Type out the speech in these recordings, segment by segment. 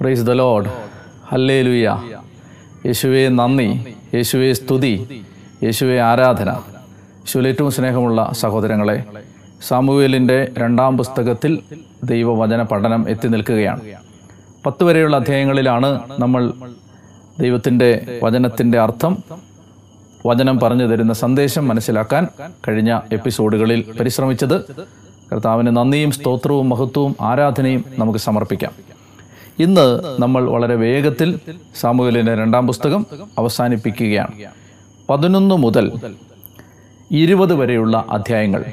Praise the load ഹല്ലേ ലുയ യേശുവെ നന്ദി. യേശുവെ സ്തുതി. യേശുവെ ആരാധന. യേശുവിൽ ഏറ്റവും സ്നേഹമുള്ള സഹോദരങ്ങളെ സാമുവേലിന്റെ രണ്ടാം പുസ്തകത്തിൽ ദൈവവചന പഠനം എത്തി നിൽക്കുകയാണ്. പത്ത് വരെയുള്ള അധ്യായങ്ങളിലാണ് നമ്മൾ ദൈവത്തിന്റെ വചനത്തിന്റെ അർത്ഥം വചനം പറഞ്ഞു തരുന്ന സന്ദേശം മനസ്സിലാക്കാൻ കഴിഞ്ഞ എപ്പിസോഡുകളിൽ പരിശ്രമിച്ചത്. കർത്താവിന് നന്ദിയും സ്തോത്രവും മഹത്വവും ആരാധനയും നമുക്ക് സമർപ്പിക്കാം. ഇന്ന് നമ്മൾ വളരെ വേഗത്തിൽ സാമൂഹ്യലിന്റെ രണ്ടാം പുസ്തകം അവസാനിപ്പിക്കുകയാണ്. പതിനൊന്ന് മുതൽ ഇരുപത് വരെയുള്ള അധ്യായങ്ങൾ.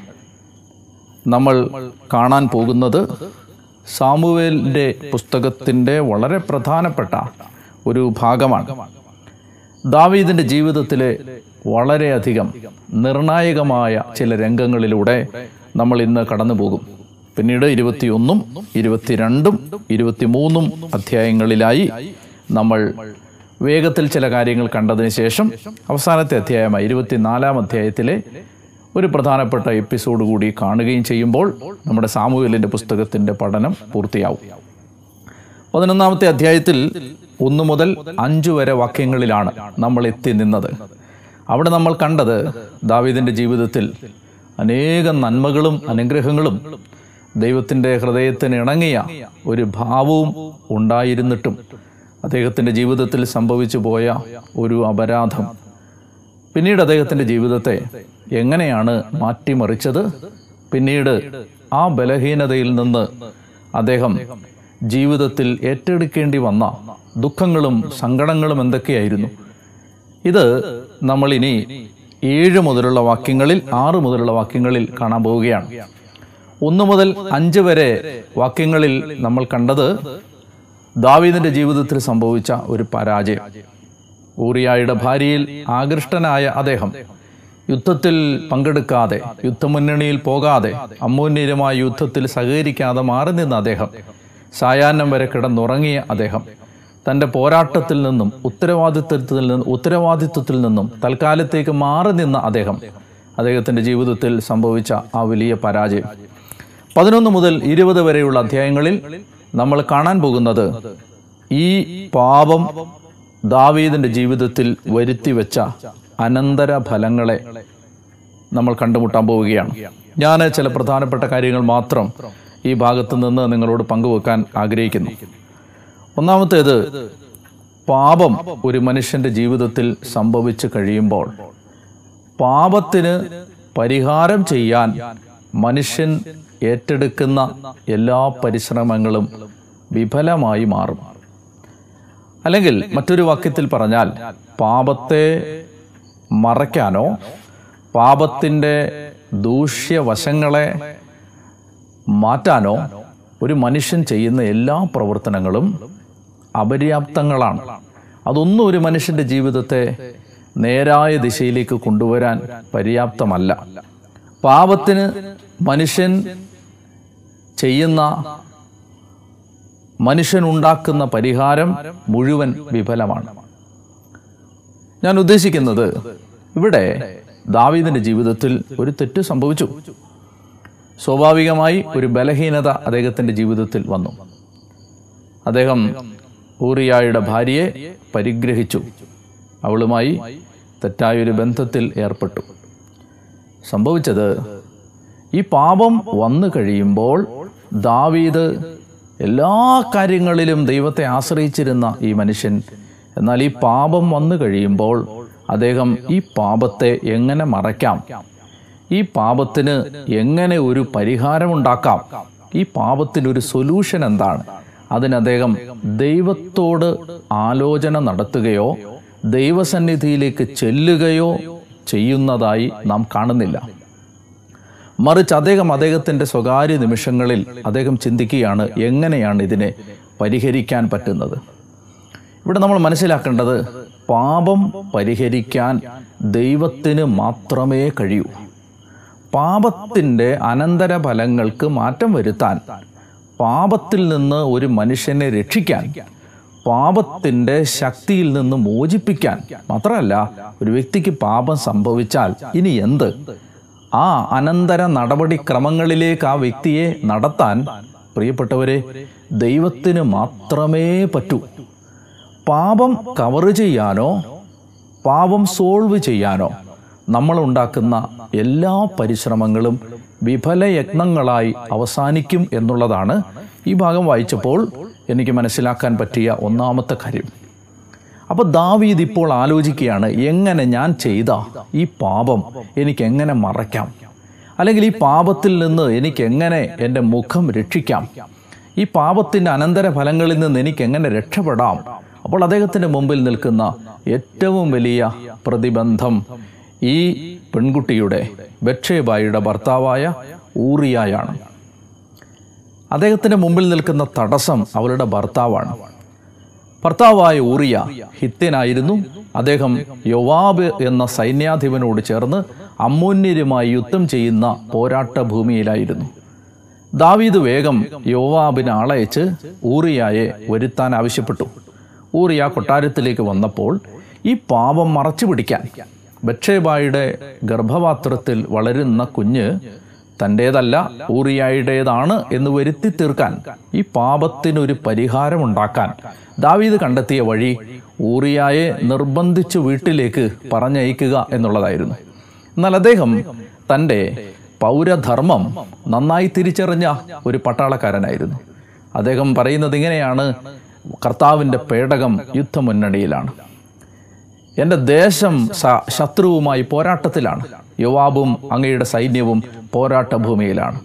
നമ്മൾ കാണാൻ പോകുന്നത് സാമുവേലിന്റെ പുസ്തകത്തിന്റെ വളരെ പ്രധാനപ്പെട്ട ഒരു ഭാഗമാണ്. ദാവീദിന്റെ ജീവിതത്തിലെ വളരെയധികം നിർണായകമായ ചില രംഗങ്ങളിലൂടെ നമ്മൾ ഇന്ന് കടന്നു പോകും പിന്നീട് ഇരുപത്തിയൊന്നും ഇരുപത്തിരണ്ടും ഇരുപത്തിമൂന്നും അധ്യായങ്ങളിലായി നമ്മൾ വേഗത്തിൽ ചില കാര്യങ്ങൾ കണ്ടതിന് ശേഷം അവസാനത്തെ അധ്യായമായി ഇരുപത്തിനാലാം അധ്യായത്തിലെ ഒരു പ്രധാനപ്പെട്ട എപ്പിസോഡ് കൂടി കാണുകയും ചെയ്യുമ്പോൾ നമ്മുടെ സാമൂഹ്യലിന്റെ പുസ്തകത്തിന്റെ പഠനം പൂർത്തിയാവും. പതിനൊന്നാമത്തെ അധ്യായത്തിൽ ഒന്ന് മുതൽ അഞ്ചു വരെ വാക്യങ്ങളിലാണ് നമ്മൾ എത്തി നിന്നത്. അവിടെ നമ്മൾ കണ്ടത് ദാവീദിന്റെ ജീവിതത്തിൽ അനേകം നന്മകളും അനുഗ്രഹങ്ങളും ദൈവത്തിന്റെ ഹൃദയത്തിന് ഇണങ്ങിയ ഒരു ഭാവവും ഉണ്ടായിരുന്നിട്ടും അദ്ദേഹത്തിന്റെ ജീവിതത്തിൽ സംഭവിച്ചു പോയ ഒരു അപരാധം. പിന്നീട് അദ്ദേഹത്തിന്റെ ജീവിതത്തെ എങ്ങനെയാണ് മാറ്റിമറിച്ചത്? പിന്നീട് ആ ബലഹീനതയിൽ നിന്ന് അദ്ദേഹം ജീവിതത്തിൽ ഏറ്റെടുക്കേണ്ടി വന്ന ദുഃഖങ്ങളും സങ്കടങ്ങളും എന്തൊക്കെയായിരുന്നു? ഇത് നമ്മളിനി ഏഴ് മുതലുള്ള വാക്യങ്ങളിൽ ആറ് മുതലുള്ള വാക്യങ്ങളിൽ കാണാൻ പോവുകയാണ്. ഒന്ന് മുതൽ അഞ്ച് വരെ വാക്യങ്ങളിൽ നമ്മൾ കണ്ടത് ദാവീദിന്റെ ജീവിതത്തിൽ സംഭവിച്ച ഒരു പരാജയം. ഊറിയായുടെ ഭാര്യയിൽ ആകൃഷ്ടനായ അദ്ദേഹം യുദ്ധത്തിൽ പങ്കെടുക്കാതെ യുദ്ധമുന്നണിയിൽ പോകാതെ അമ്മൂന്യരുമായ യുദ്ധത്തിൽ സഹകരിക്കാതെ മാറി നിന്ന അദ്ദേഹം സായാഹ്നം വരെ കിടന്നുറങ്ങിയ അദ്ദേഹം തന്റെ പോരാട്ടത്തിൽ നിന്നും ഉത്തരവാദിത്വത്തിൽ നിന്നും ഉത്തരവാദിത്വത്തിൽ നിന്നും തൽക്കാലത്തേക്ക് മാറി നിന്ന അദ്ദേഹം അദ്ദേഹത്തിന്റെ ജീവിതത്തിൽ സംഭവിച്ച ആ വലിയ പരാജയം. പതിനൊന്ന് മുതൽ ഇരുപത് വരെയുള്ള അധ്യായങ്ങളിൽ നമ്മൾ കാണാൻ പോകുന്നത് ഈ പാപം ദാവീദിന്റെ ജീവിതത്തിൽ വരുത്തി വെച്ച അനന്തര ഫലങ്ങളെ നമ്മൾ കണ്ടുമുട്ടാൻ പോവുകയാണ്. ഞാൻ ചില പ്രധാനപ്പെട്ട കാര്യങ്ങൾ മാത്രം ഈ ഭാഗത്ത് നിന്ന് നിങ്ങളോട് പങ്കുവെക്കാൻ ആഗ്രഹിക്കുന്നു. ഒന്നാമത്തേത് പാപം ഒരു മനുഷ്യന്റെ ജീവിതത്തിൽ സംഭവിച്ചു കഴിയുമ്പോൾ പാപത്തിന് പരിഹാരം ചെയ്യാൻ മനുഷ്യൻ ഏറ്റെടുക്കുന്ന എല്ലാ പരിശ്രമങ്ങളും വിഫലമായി മാറും. അല്ലെങ്കിൽ മറ്റൊരു വാക്യത്തിൽ പറഞ്ഞാൽ പാപത്തെ മറയ്ക്കാനോ പാപത്തിന്റെ ദൂഷ്യവശങ്ങളെ മാറ്റാനോ ഒരു മനുഷ്യൻ ചെയ്യുന്ന എല്ലാ പ്രവർത്തനങ്ങളും അപര്യാപ്തങ്ങളാണ്. അതൊന്നും ഒരു മനുഷ്യന്റെ ജീവിതത്തെ നേരായ ദിശയിലേക്ക് കൊണ്ടുവരാൻ പര്യാപ്തമല്ല. പാപത്തിന് മനുഷ്യൻ ചെയ്യുന്ന മനുഷ്യൻ ഉണ്ടാക്കുന്ന പരിഹാരം മുഴുവൻ വിഫലമാണ്. ഞാൻ ഉദ്ദേശിക്കുന്നത് ഇവിടെ ദാവീദിന്റെ ജീവിതത്തിൽ ഒരു തെറ്റ് സംഭവിച്ചു. സ്വാഭാവികമായി ഒരു ബലഹീനത അദ്ദേഹത്തിന്റെ ജീവിതത്തിൽ വന്നു. അദ്ദേഹം ഊറിയായുടെ ഭാര്യയെ പരിഗ്രഹിച്ചു. അവളുമായി തെറ്റായൊരു ബന്ധത്തിൽ ഏർപ്പെട്ടു. സംഭവിച്ചത് ഈ പാപം വന്നു കഴിയുമ്പോൾ ദാവീദ് എല്ലാ കാര്യങ്ങളിലും ദൈവത്തെ ആശ്രയിച്ചിരുന്ന ഈ മനുഷ്യൻ. എന്നാൽ ഈ പാപം വന്നു കഴിയുമ്പോൾ അദ്ദേഹം ഈ പാപത്തെ എങ്ങനെ മറയ്ക്കാം? ഈ പാപത്തിന് എങ്ങനെ ഒരു പരിഹാരമുണ്ടാക്കാം? ഈ പാപത്തിനൊരു സൊല്യൂഷൻ എന്താണ്? അതിന് അദ്ദേഹം ദൈവത്തോട് ആലോചന നടത്തുകയോ ദൈവസന്നിധിയിലേക്ക് ചെല്ലുകയോ ചെയ്യുന്നതായി നാം കാണുന്നില്ല. മറിച്ച് അദ്ദേഹം അദ്ദേഹത്തിന്റെ സ്വകാര്യ നിമിഷങ്ങളിൽ അദ്ദേഹം ചിന്തിക്കുകയാണ് എങ്ങനെയാണ് ഇതിനെ പരിഹരിക്കാൻ പറ്റുന്നത്. ഇവിടെ നമ്മൾ മനസ്സിലാക്കേണ്ടത് പാപം പരിഹരിക്കാൻ ദൈവത്തിന് മാത്രമേ കഴിയൂ. പാപത്തിന്റെ അനന്തരഫലങ്ങൾക്ക് മാറ്റം വരുത്താൻ പാപത്തിൽ നിന്ന് ഒരു മനുഷ്യനെ രക്ഷിക്കാൻ പാപത്തിന്റെ ശക്തിയിൽ നിന്ന് മോചിപ്പിക്കാൻ മാത്രമല്ല ഒരു വ്യക്തിക്ക് പാപം സംഭവിച്ചാൽ ഇനി എന്ത്? ആ അനന്തര നടപടിക്രമങ്ങളിലേക്ക് ആ വ്യക്തിയെ നടത്താൻ പ്രിയപ്പെട്ടവരെ ദൈവത്തിന് മാത്രമേ പറ്റൂ. പാപം കവർ ചെയ്യാനോ പാപം സോൾവ് ചെയ്യാനോ നമ്മൾ ഉണ്ടാക്കുന്ന എല്ലാ പരിശ്രമങ്ങളും വിഫലയത്നങ്ങളായി അവസാനിക്കും എന്നുള്ളതാണ് ഈ ഭാഗം വായിച്ചപ്പോൾ എനിക്ക് മനസ്സിലാക്കാൻ പറ്റിയ ഒന്നാമത്തെ കാര്യം. അപ്പോൾ ദാവീദ് ഇപ്പോൾ ആലോചിക്കുകയാണ് എങ്ങനെ ഞാൻ ചെയ്ത ഈ പാപം എനിക്ക് എങ്ങനെ മറയ്ക്കാം? അല്ലെങ്കിൽ ഈ പാപത്തിൽ നിന്ന് എനിക്ക് എങ്ങനെ എന്റെ മുഖം രക്ഷിക്കാം? ഈ പാപത്തിന്റെ അനന്തര ഫലങ്ങളിൽ നിന്ന് എനിക്ക് എങ്ങനെ രക്ഷപ്പെടാം? അപ്പോൾ അദ്ദേഹത്തിന്റെ മുമ്പിൽ നിൽക്കുന്ന ഏറ്റവും വലിയ പ്രതിബന്ധം ഈ പെൺകുട്ടിയുടെ ബക്ഷേബായിയുടെ ഭർത്താവായ ഊറിയായാണ്. അദ്ദേഹത്തിന്റെ മുമ്പിൽ നിൽക്കുന്ന തടസ്സം അവളുടെ ഭർത്താവാണ്. ഭർത്താവായ ഊറിയ ഹിത്യനായിരുന്നു. അദ്ദേഹം യോവാബ് എന്ന സൈന്യാധിപനോട് ചേർന്ന് അമ്മോന്യരുമായി യുദ്ധം ചെയ്യുന്ന പോരാട്ട ഭൂമിയിലായിരുന്നു ദാവീദ് വേഗം യോവാബിനെ ആളയച്ച് ഊറിയായെ വരുത്താൻ ആവശ്യപ്പെട്ടു. ഊറിയ കൊട്ടാരത്തിലേക്ക് വന്നപ്പോൾ ഈ പാപം മറച്ചു പിടിക്കാൻ ബക്ഷേബായുടെ ഗർഭപാത്രത്തിൽ വളരുന്ന കുഞ്ഞ് തന്റേതല്ല ഊറിയായുടേതാണ് എന്ന് വരുത്തി തീർക്കാൻ ഈ പാപത്തിനൊരു പരിഹാരമുണ്ടാക്കാൻ. ദാവീദ് കണ്ടെത്തിയ വഴി ഊറിയായെ നിർബന്ധിച്ച് വീട്ടിലേക്ക് പറഞ്ഞയക്കുക എന്നുള്ളതായിരുന്നു. എന്നാൽ അദ്ദേഹം തന്റെ പൗരധർമ്മം നന്നായി തിരിച്ചറിഞ്ഞ ഒരു പട്ടാളക്കാരനായിരുന്നു. അദ്ദേഹം പറയുന്നത് ഇങ്ങനെയാണ് കർത്താവിന്റെ പേടകം യുദ്ധമുന്നണിയിലാണ്. എന്റെ ദേശം ശത്രുവുമായി പോരാട്ടത്തിലാണ്. യുവാബും അങ്ങയുടെ സൈന്യവും പോരാട്ട ഭൂമിയിലാണ്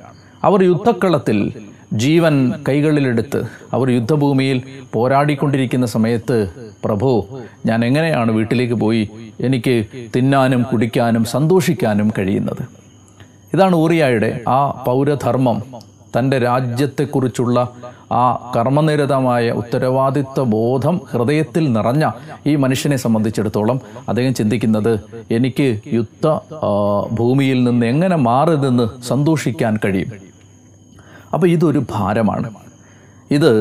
അവർ യുദ്ധക്കളത്തിൽ ജീവൻ കൈകളിലെടുത്ത് അവർ യുദ്ധഭൂമിയിൽ പോരാടിക്കൊണ്ടിരിക്കുന്ന സമയത്ത് പ്രഭു ഞാൻ എങ്ങനെയാണ് വീട്ടിലേക്ക് പോയി എനിക്ക് തിന്നാനും കുടിക്കാനും സന്തോഷിക്കാനും കഴിയുന്നത്? ഇതാണ് ഊറിയായുടെ ആ പൗരധർമ്മം. തന്റെ രാജ്യത്തെക്കുറിച്ചുള്ള ആ കർമ്മനിരതമായ ഉത്തരവാദിത്വ ബോധം ഹൃദയത്തിൽ നിറഞ്ഞ ഈ മനുഷ്യനെ സംബന്ധിച്ചിടത്തോളം അദ്ദേഹം ചിന്തിക്കുന്നത് എനിക്ക് യുദ്ധ ഭൂമിയിൽ നിന്ന് എങ്ങനെ മാറി സന്തോഷിക്കാൻ കഴിയും. അപ്പോൾ ഇതൊരു ഭാരമാണ്. ഇത്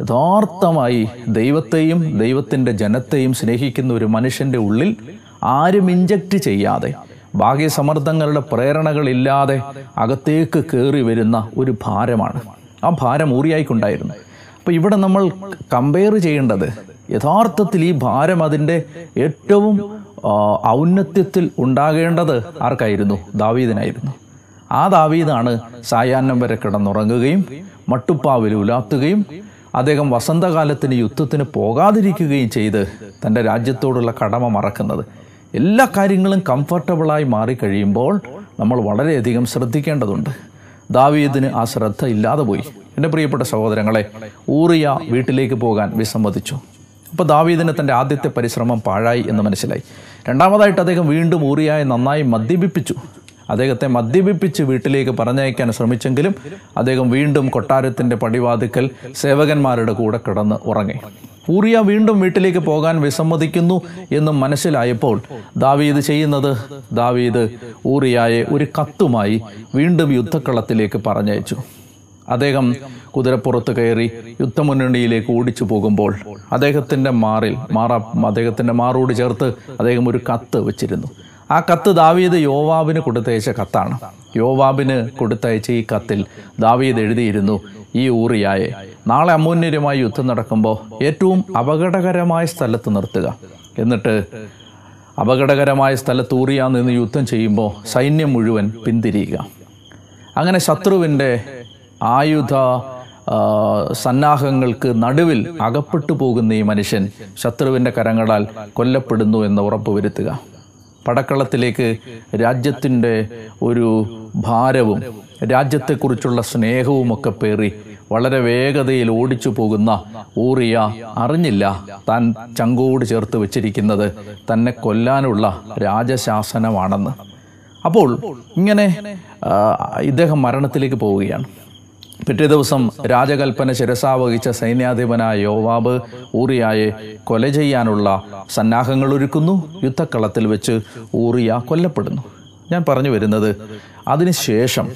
യഥാർത്ഥമായി ദൈവത്തെയും ദൈവത്തിന്റെ ജനത്തെയും സ്നേഹിക്കുന്ന ഒരു മനുഷ്യന്റെ ഉള്ളിൽ ആരും ഇഞ്ചക്റ്റ് ചെയ്യാതെ ബാഹ്യസമ്മർദ്ദങ്ങളുടെ പ്രേരണകളില്ലാതെ അകത്തേക്ക് കയറി വരുന്ന ഒരു ഭാരമാണ്. ആ ഭാരം ഊറിയായിക്കൊണ്ടായിരുന്നു. അപ്പോൾ ഇവിടെ നമ്മൾ കമ്പയർ ചെയ്യേണ്ടത് യഥാർത്ഥത്തിൽ ഈ ഭാരം അതിന്റെ ഏറ്റവും ഔന്നത്യത്തിൽ ഉണ്ടാകേണ്ടത് ആർക്കായിരുന്നു? ദാവീദിനായിരുന്നു. ആ ദാവീദാണ് സായാഹ്നം വരെ കിടന്നുറങ്ങുകയും മട്ടുപ്പാവിൽ ഉലാത്തുകയും അദ്ദേഹം വസന്തകാലത്തിന് യുദ്ധത്തിന് പോകാതിരിക്കുകയും ചെയ്ത് തന്റെ രാജ്യത്തോടുള്ള കടമ മറക്കുന്നത്. എല്ലാ കാര്യങ്ങളും കംഫർട്ടബിളായി മാറിക്കഴിയുമ്പോൾ നമ്മൾ വളരെയധികം ശ്രദ്ധിക്കേണ്ടതുണ്ട്. ദാവീദിന് ആ ശ്രദ്ധ ഇല്ലാതെ പോയി. എന്റെ പ്രിയപ്പെട്ട സഹോദരങ്ങളെ ഊറിയ വീട്ടിലേക്ക് പോകാൻ വിസമ്മതിച്ചു. അപ്പോൾ ദാവീദിന് തന്റെ ആദ്യത്തെ പരിശ്രമം പാഴായി എന്ന് മനസ്സിലായി. രണ്ടാമതായിട്ട് അദ്ദേഹം വീണ്ടും ഊറിയായി നന്നായി മദ്യപിപ്പിച്ചു. അദ്ദേഹത്തെ മദ്യപിപ്പിച്ച് വീട്ടിലേക്ക് പറഞ്ഞയക്കാൻ ശ്രമിച്ചെങ്കിലും അദ്ദേഹം വീണ്ടും കൊട്ടാരത്തിന്റെ പടിവാതിക്കൽ സേവകന്മാരുടെ കൂടെ കിടന്ന് ഉറങ്ങി. ഊറിയ വീണ്ടും വീട്ടിലേക്ക് പോകാൻ വിസമ്മതിക്കുന്നു എന്ന് മനസ്സിലായപ്പോൾ ദാവീദ് ചെയ്യുന്നത് ദാവീദ് ഊറിയായെ ഒരു കത്തുമായി വീണ്ടും യുദ്ധക്കളത്തിലേക്ക് പറഞ്ഞയച്ചു. അദ്ദേഹം കുതിരപ്പുറത്ത് കയറി യുദ്ധമുന്നണിയിലേക്ക് ഓടിച്ചു പോകുമ്പോൾ അദ്ദേഹത്തിന്റെ മാറിൽ മാറ അദ്ദേഹത്തിന്റെ മാറോട് ചേർത്ത് അദ്ദേഹം ഒരു കത്ത് വെച്ചിരുന്നു. ആ കത്ത് ദാവീദ് യോവാബിന് കൊടുത്തയച്ച കത്താണ്. യോവാബിന് കൊടുത്തയച്ച ഈ കത്തിൽ ദാവീദ് എഴുതിയിരുന്നു ഈ ഊറിയായെ നാളെ അമൂന്യരുമായി യുദ്ധം നടക്കുമ്പോൾ ഏറ്റവും അപകടകരമായ സ്ഥലത്ത് നിർത്തുക എന്നിട്ട് അപകടകരമായ സ്ഥലത്ത് ഊറിയ നിന്ന് യുദ്ധം ചെയ്യുമ്പോൾ സൈന്യം മുഴുവൻ പിന്തിരിയുക. അങ്ങനെ ശത്രുവിന്റെ ആയുധ സന്നാഹങ്ങൾക്ക് നടുവിൽ അകപ്പെട്ടു പോകുന്ന ഈ മനുഷ്യൻ ശത്രുവിന്റെ കരങ്ങളാൽ കൊല്ലപ്പെടുന്നു എന്ന് ഉറപ്പുവരുത്തുക. പടക്കളത്തിലേക്ക് രാജ്യത്തിന്റെ ഒരു ഭാരവും രാജ്യത്തെക്കുറിച്ചുള്ള സ്നേഹവും ഒക്കെ പേറി വളരെ വേഗതയിൽ ഓടിച്ചു പോകുന്ന ഊറിയ അറിഞ്ഞില്ല താൻ ചങ്കോട് ചേർത്ത് വെച്ചിരിക്കുന്നത്. തന്നെ കൊല്ലാനുള്ള രാജശാസനമാണെന്ന്. അപ്പോൾ ഇങ്ങനെ ഇദ്ദേഹം മരണത്തിലേക്ക് പോവുകയാണ്. പിറ്റേ ദിവസം രാജകൽപ്പന ശിരസാവഹിച്ച സൈന്യാധിപനായ യോവാബ് ഊറിയായെ കൊല ചെയ്യാനുള്ള സന്നാഹങ്ങൾ ഒരുക്കുന്നു. യുദ്ധക്കളത്തിൽ വെച്ച് ഊറിയ കൊല്ലപ്പെടുന്നു. ഞാൻ പറഞ്ഞു വരുന്നത് അതിനുശേഷം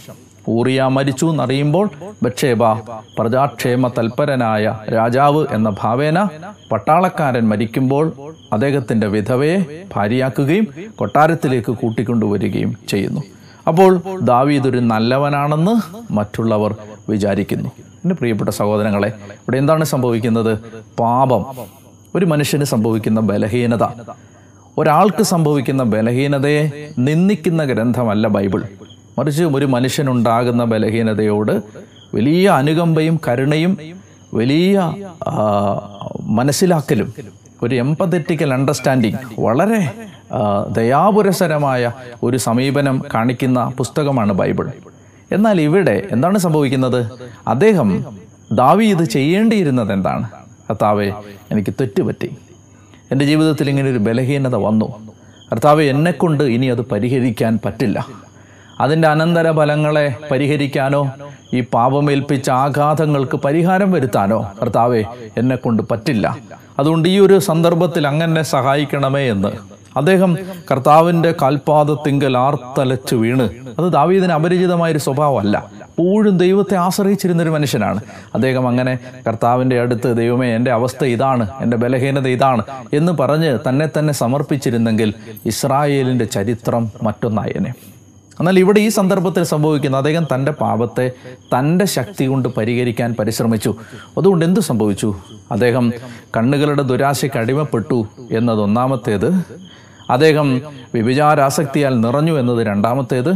ഊറിയ മരിച്ചു എന്നറിയുമ്പോൾ ബക്ഷേബ പ്രജാക്ഷേമ തൽപരനായ രാജാവ് എന്ന ഭാവേന പട്ടാളക്കാരൻ മരിക്കുമ്പോൾ അദ്ദേഹത്തിന്റെ വിധവയെ ഭാര്യയാക്കുകയും കൊട്ടാരത്തിലേക്ക് കൂട്ടിക്കൊണ്ടുവരികയും ചെയ്യുന്നു. അപ്പോൾ ദാവീദ് ഒരു നല്ലവനാണെന്ന് മറ്റുള്ളവർ വിചാരിക്കുന്നു. എന്റെ പ്രിയപ്പെട്ട സഹോദരങ്ങളെ ഇവിടെ എന്താണ് സംഭവിക്കുന്നത്? പാപം. ഒരു മനുഷ്യന് സംഭവിക്കുന്ന ബലഹീനത. ഒരാൾക്ക് സംഭവിക്കുന്ന ബലഹീനതയെ നിന്ദിക്കുന്ന ഗ്രന്ഥമല്ല ബൈബിൾ. മറിച്ച് ഒരു മനുഷ്യനുണ്ടാകുന്ന ബലഹീനതയോട് വലിയ അനുകമ്പയും കരുണയും വലിയ മനസ്സിലാക്കലും ഒരു എംപതറ്റിക്കൽ അണ്ടർസ്റ്റാൻഡിങ് വളരെ ദയാപുരസരമായ ഒരു സമീപനം കാണിക്കുന്ന പുസ്തകമാണ് ബൈബിൾ. എന്നാൽ ഇവിടെ എന്താണ് സംഭവിക്കുന്നത്? അദ്ദേഹം ദാവി ഇത് ചെയ്യേണ്ടിയിരുന്നത് എന്താണ് കർത്താവെ എനിക്ക് തെറ്റുപറ്റി. എന്റെ ജീവിതത്തിൽ ഇങ്ങനെ ഒരു ബലഹീനത വന്നു. കർത്താവെ എന്നെക്കൊണ്ട് ഇനി അത് പരിഹരിക്കാൻ പറ്റില്ല. അതിന്റെ അനന്തര ഫലങ്ങളെ പരിഹരിക്കാനോ ഈ പാപമേൽപ്പിച്ച ആഘാതങ്ങൾക്ക് പരിഹാരം വരുത്താനോ കർത്താവെ എന്നെക്കൊണ്ട് പറ്റില്ല. അതുകൊണ്ട് ഈ ഒരു സന്ദർഭത്തിൽ അങ്ങനെ സഹായിക്കണമേ എന്ന് അദ്ദേഹം കർത്താവിന്റെ കാൽപാദത്തിങ്കൽ ആർത്തലച്ചു വീണ്. അത് ദാവീദിന് അപരിചിതമായൊരു സ്വഭാവമല്ല. എപ്പോഴും ദൈവത്തെ ആശ്രയിച്ചിരുന്നൊരു മനുഷ്യനാണ്. അദ്ദേഹം അങ്ങനെ കർത്താവിന്റെ അടുത്ത് ദൈവമേ എന്റെ അവസ്ഥ ഇതാണ് എന്റെ ബലഹീനത ഇതാണ് എന്ന് പറഞ്ഞ് തന്നെ തന്നെ സമർപ്പിച്ചിരുന്നെങ്കിൽ ഇസ്രായേലിന്റെ ചരിത്രം മറ്റൊന്നായേനെ. എന്നാൽ ഇവിടെ ഈ സന്ദർഭത്തിൽ സംഭവിക്കുന്ന അദ്ദേഹം തന്റെ പാപത്തെ തന്റെ ശക്തി കൊണ്ട് പരിഹരിക്കാൻ പരിശ്രമിച്ചു. അതുകൊണ്ട് എന്തു സംഭവിച്ചു? അദ്ദേഹം കണ്ണുകളുടെ ദുരാശയ്ക്ക് അടിമപ്പെട്ടു എന്നത് ഒന്നാമത്തേത് അദ്ദേഹം വ്യഭിചാരാസക്തിയാൽ നിറഞ്ഞു എന്നത് രണ്ടാമത്തേത്.